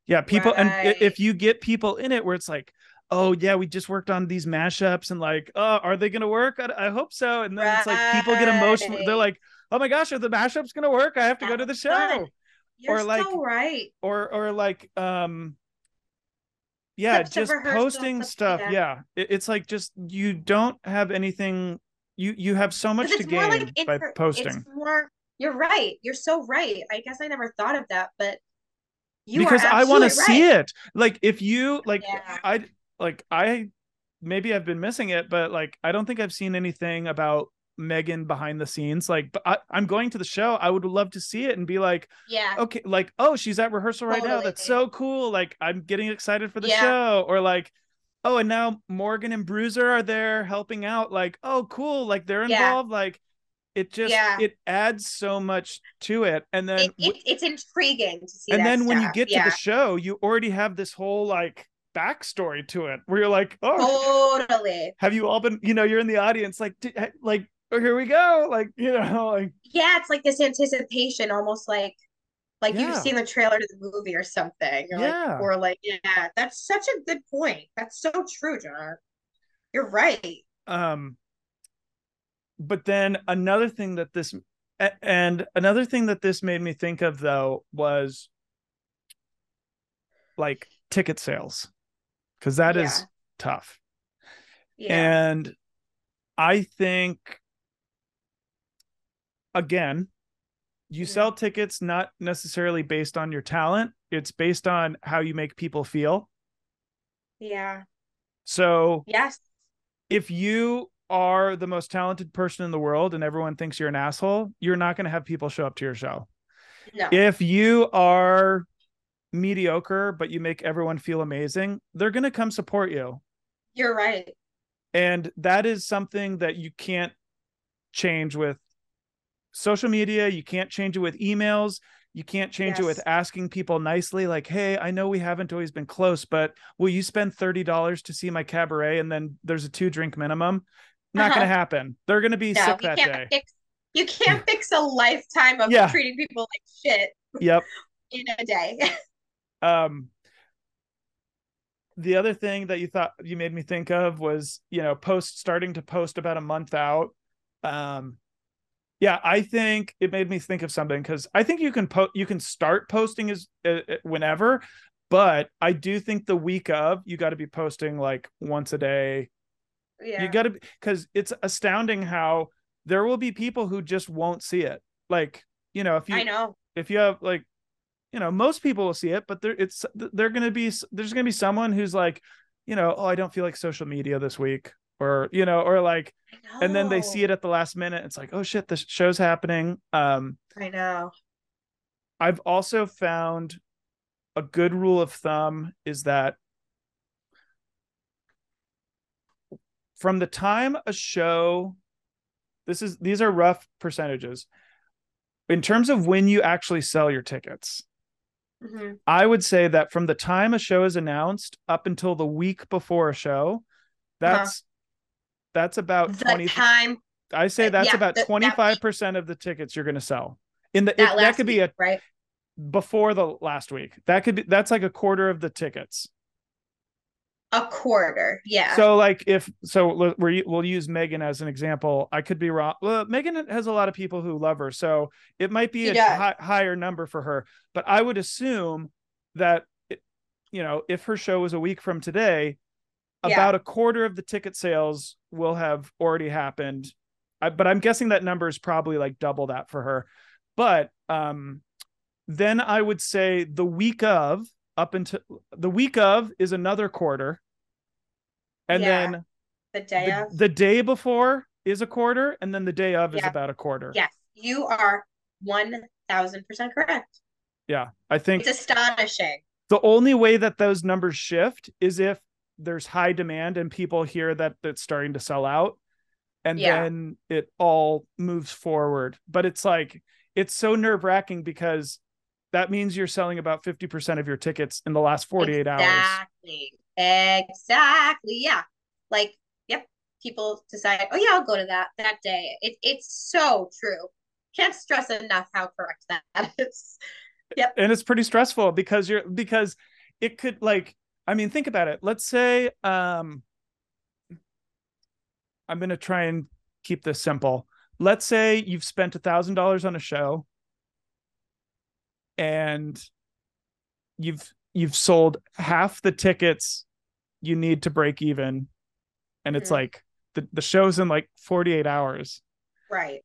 yeah people right. and if you get people in it where it's like oh yeah we just worked on these mashups and like oh are they gonna work i, I hope so and then right. it's like people get emotional they're like oh my gosh are the mashups gonna work i have to that's go to the show You're or like so right or or like um yeah just posting stuff yeah, yeah. It, it's like just you don't have anything you you have so much to gain like inter- by posting. more, you're right. You're so right. I guess I never thought of that, but you because I want to see it. Like if you like, yeah. I like I maybe I've been missing it, but like I don't think I've seen anything about Megan behind the scenes. Like, but I, am going to the show. I would love to see it and be like, yeah, okay, like, oh, she's at rehearsal right totally. now. That's so cool. Like, I'm getting excited for the yeah. show. Or like, oh, and now Morgan and Bruiser are there helping out. Like, oh, cool. Like they're involved. Yeah. Like it just yeah. it adds so much to it. And then it, it, it's intriguing to see. And then stuff. when you get to the show, you already have this whole like backstory to it where you're like, oh, totally. Have you all been? You know, you're in the audience, like, like, oh, here we go, like, you know, [laughs] like, yeah, it's like this anticipation, almost like like yeah. you've seen the trailer to the movie or something or yeah. like or like yeah that's such a good point that's so true john you're right um but then another thing that this and another thing that this made me think of though was like ticket sales because that yeah. is tough yeah. and i think again you mm-hmm. sell tickets not necessarily based on your talent it's based on how you make people feel yeah so yes if you are the most talented person in the world and everyone thinks you're an asshole you're not going to have people show up to your show no. if you are mediocre but you make everyone feel amazing they're going to come support you. You're right. And that is something that you can't change with social media you can't change it with emails you can't change yes. it with asking people nicely like hey i know we haven't always been close but will you spend $30 to see my cabaret and then there's a two drink minimum? Not uh-huh. gonna happen. They're gonna be no, sick that day. fix, you can't [laughs] fix a lifetime of yeah. treating people like shit yep. [laughs] in a day [laughs] um the other thing that you thought you made me think of was you know post starting to post about a month out um yeah, I think it made me think of something because I think you can post, you can start posting as uh, uh, whenever. But I do think the week of you got to be posting like once a day. Yeah. You got to because it's astounding how there will be people who just won't see it. Like you know, if you I know. if you have like you know most people will see it but there it's they're going to be there's going to be someone who's like you know oh i don't feel like social media this week or you know or like and then they see it at the last minute it's like oh shit the show's happening. Um i know. I've also found a good rule of thumb is that from the time a show this is these are rough percentages. In terms of when you actually sell your tickets Mm-hmm. I would say that from the time a show is announced up until the week before a show, that's uh-huh. that's about the 20 time I say that's yeah, about 25% of the tickets you're going to sell. In the that, it, that could week, be a right before the last week. That could be that's like a quarter of the tickets a quarter yeah. So like if so we we'll use megan as an example. I could be wrong well megan has a lot of people who love her so it might be a hi- higher number for her but i would assume that it, you know if her show was a week from today yeah. about a quarter of the ticket sales will have already happened. I, but i'm guessing that number is probably like double that for her. But um then i would say the week of up until the week of is another quarter. And yeah. then the day the, of the day before is a quarter, and then the day of yeah. is about a quarter. Yes, you are one thousand percent correct. Yeah, I think it's astonishing. The only way that those numbers shift is if there's high demand and people hear that it's starting to sell out, and yeah. then it all moves forward. But it's like it's so nerve wracking because that means you're selling about 50% of your tickets in the last 48 exactly. hours. Exactly. Exactly. Yeah. Like, yep. People decide, oh yeah, I'll go to that that day. It, it's so true. Can't stress enough how correct that [laughs] is. Yep. And it's pretty stressful because you're because it could like I mean think about it. Let's say um I'm gonna try and keep this simple. Let's say you've spent a thousand dollars on a show and you've you've sold half the tickets you need to break even. And it's mm-hmm. like the, the show's in like 48 hours. Right.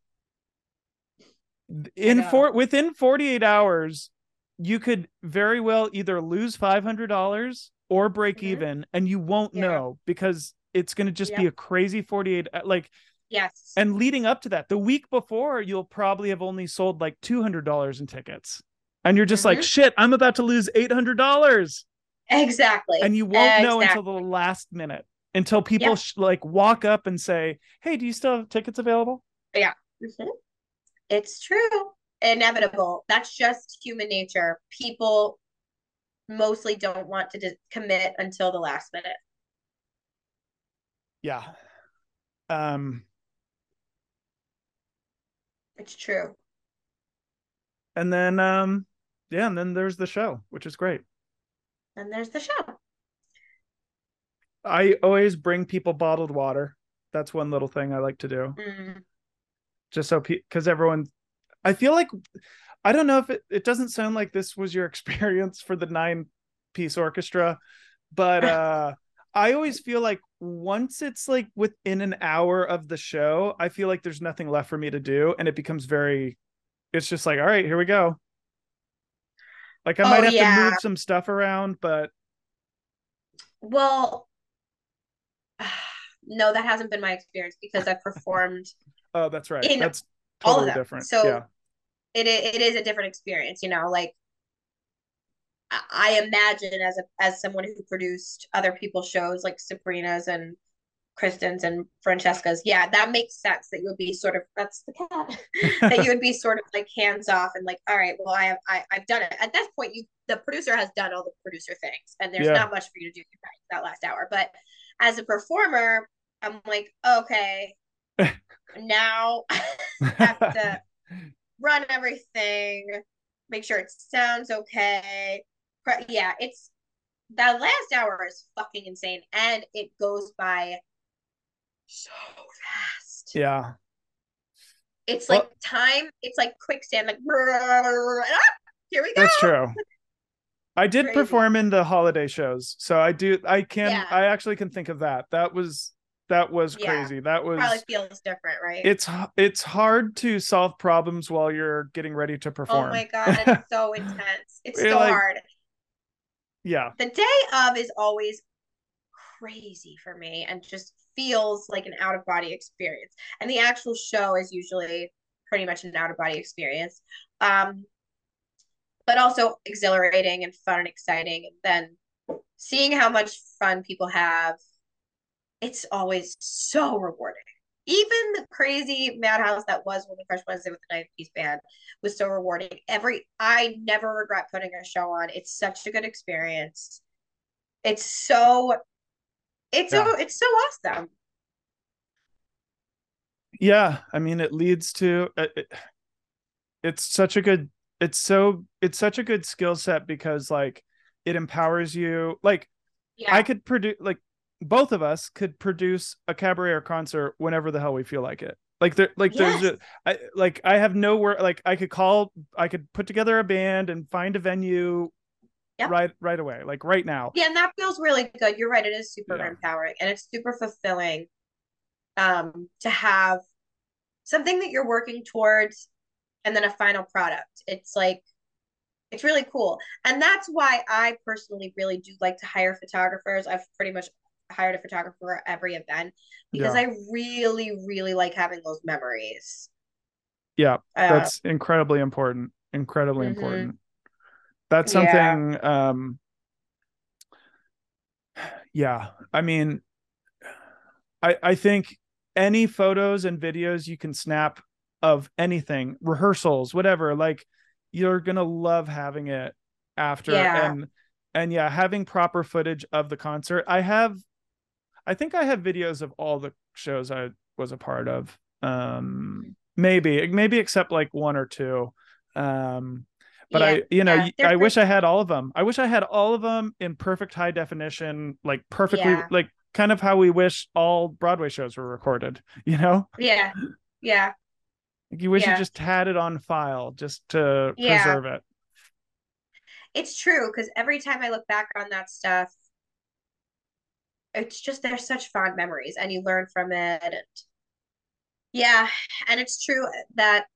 In four within 48 hours you could very well either lose $500 or break mm-hmm. even and you won't yeah. know because it's going to just be a crazy 48 uh, like yes. and leading up to that the week before you'll probably have only sold like $200 in tickets and you're just mm-hmm. like shit i'm about to lose $800 exactly. And you won't exactly. know until the last minute until people yep. sh- like walk up and say hey do you still have tickets available? Yeah. Mm-hmm. it's true. Inevitable. That's just human nature. People mostly don't want to commit until the last minute. Yeah. Um. It's true. And then um yeah, and then there's the show, which is great. And there's the show. I always bring people bottled water. That's one little thing I like to do. Mm. Just so because pe- everyone, I feel like I don't know if it, it doesn't sound like this was your [laughs] experience for the nine piece orchestra, but [laughs] uh I always feel like once it's like within an hour of the show, I feel like there's nothing left for me to do and it becomes very it's just like all right, here we go. Like I oh, might have yeah. to move some stuff around, but well, [sighs] no, that hasn't been my experience because I've performed. [laughs] oh, that's right. That's totally all of them. different. So yeah. it it is a different experience, you know. Like I imagine as a as someone who produced other people's shows like Sabrina's and Kristen's and Francesca's, yeah, that makes sense that you would be sort of that's the cat [laughs] that you would be sort of like hands off and like, all right, well, I have I, I've done it. At that point, you the producer has done all the producer things, and there's yeah. not much for you to do that last hour. But as a performer, I'm like, okay, [laughs] now I [laughs] have to run everything, make sure it sounds okay. Yeah, it's that last hour is fucking insane, and it goes by so fast. Yeah. It's like well, time, it's like quicksand, like ah, here we go. That's true. I did Crazy. perform in the holiday shows, so I do. I can. Yeah. I actually can think of that. That was that was Yeah. crazy. That was. Probably feels different, right? It's it's hard to solve problems while you're getting ready to perform. oh my [laughs] god, it's so intense. It's You're so like- hard. Yeah, The day of is always crazy for me and just feels like an out of body experience. And the actual show is usually pretty much an out of body experience. Um, but also exhilarating and fun and exciting. And then seeing how much fun people have, it's always so rewarding. Even the crazy madhouse that was when Woman Crush Wednesday with the nine piece band was so rewarding. Every I never regret putting a show on. It's such a good experience. It's so it's so it's so awesome. yeah. I mean, it leads to. It, it- it's such a good. It's so. It's such a good skill set because like it empowers you. Like Yeah. I could produce like both of us could produce a cabaret or concert whenever the hell we feel like it. Like there, like there's Yes. a, I like I have no work. Like I could call, I could put together a band and find a venue, Yep. right, right away, like right now. Yeah, and that feels really good. You're right. It is super Yeah. empowering and it's super fulfilling um to have something that you're working towards and then a final product. It's like it's really cool. And that's why I personally really do like to hire photographers. I've pretty much hired a photographer at every event because Yeah. I really, really like having those memories. Yeah, Uh, That's incredibly important. Incredibly Mhm. important. That's Yeah. something. Um. Yeah, I mean, I I think any photos and videos you can snap of anything, rehearsals, whatever, like you're gonna love having it after Yeah. and and yeah, having proper footage of the concert. I have, I think I have videos of all the shows I was a part of. Um, maybe maybe except like one or two. Um, but yeah, I, you know, yeah, I wish I had all of them. I wish I had all of them in perfect high definition, like perfectly, Yeah. like kind of how we wish all Broadway shows were recorded. [laughs] You know, Yeah. Yeah. You wish you just had it on file just to preserve it. It's true because every time I look back on that stuff, it's just they're such fond memories and you learn from it and yeah, and it's true that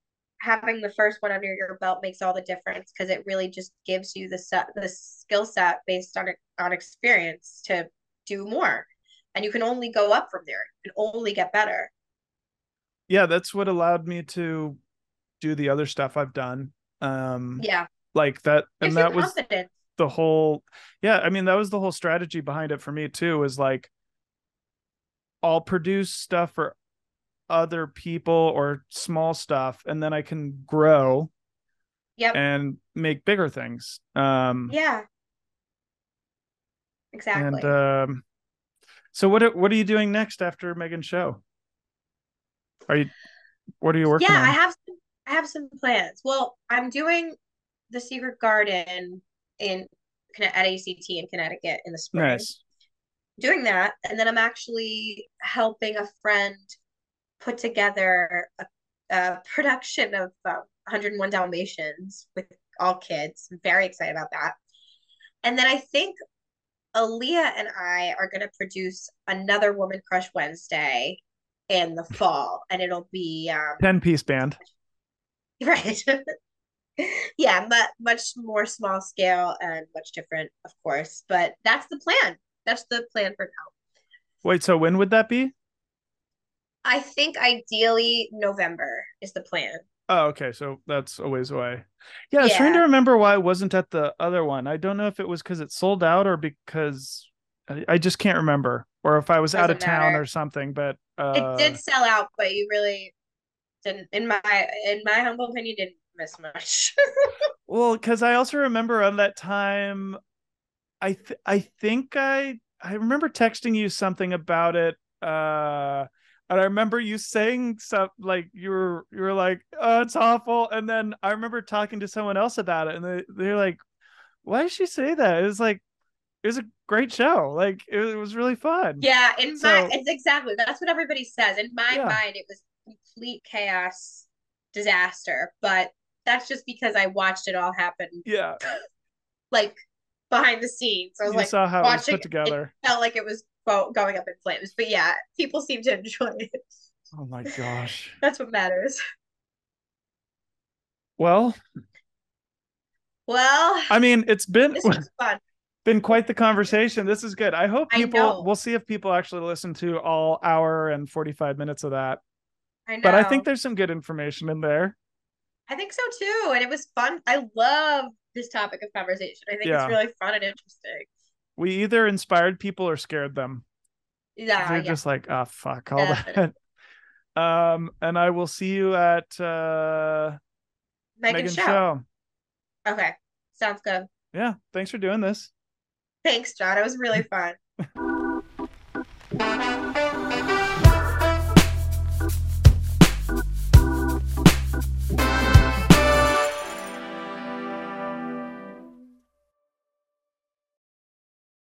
having the first one under your belt makes all the difference because it really just gives you the set the skill set based on on experience to do more. And you can only go up from there. Can only get better. Yeah, that's what allowed me to do the other stuff I've done. Um, Yeah. like that, and that was confidence. the whole yeah i mean that was the whole strategy behind it for me too is like i'll produce stuff for other people or small stuff and then i can grow Yep. and make bigger things um Yeah. Exactly. and um so what are, what are you doing next after megan's show are you what are you working yeah, on I have some, I have some plans. Well, I'm doing the Secret Garden in at ACT in Connecticut in the spring. nice Doing that, and then I'm actually helping a friend put together a, a production of uh, 101 Dalmatians with all kids. I'm very excited about that. And then I think Aaliyah and I are going to produce another Woman Crush Wednesday in the fall, and it'll be um, 10 piece band [laughs] Right. yeah, but much more small scale and much different, of course. But that's the plan. That's the plan for now. wait so when would that be I think ideally November is the plan. Oh, okay. So that's a ways away. Yeah, I was trying to remember why I wasn't at the other one. I don't know if it was because it sold out or because I, I just can't remember, or if I was out of Doesn't town matter. or something. But It uh, did sell out, but you really didn't in my in my humble opinion didn't miss much. [laughs] well, because I also remember on that time, I th- I think I I remember texting you something about it. Uh, and I remember you saying stuff like you were you were like, "Oh, it's awful," and then I remember talking to someone else about it, and they they're like, "Why did she say that?" It was like it was a great show. Like it, was- it was really fun. yeah, in my it's exactly that's what everybody says. In my Yeah. mind, it was complete chaos disaster. But that's just because I watched it all happen Yeah. [laughs] like behind the scenes. I was you like saw how it was put together. It felt like it was go- going up in flames. But yeah, people seem to enjoy it. Oh my gosh. [laughs] That's what matters. Well, Well, I mean, it's been [laughs] fun. been quite the conversation. This is good. I hope people know. we'll see if people actually listen to all hour and 45 minutes of that. I know. But I think there's some good information in there. I think so too. And it was fun. I love this topic of conversation. I think Yeah. it's really fun and interesting. We either inspired people or scared them. Yeah, They're yeah. just like, oh fuck, all Definitely. that. [laughs] Um, and I will see you at uh Megan's Megan's show. show. Okay. Sounds good. Yeah, thanks for doing this. Thanks, John. It was really fun. [laughs]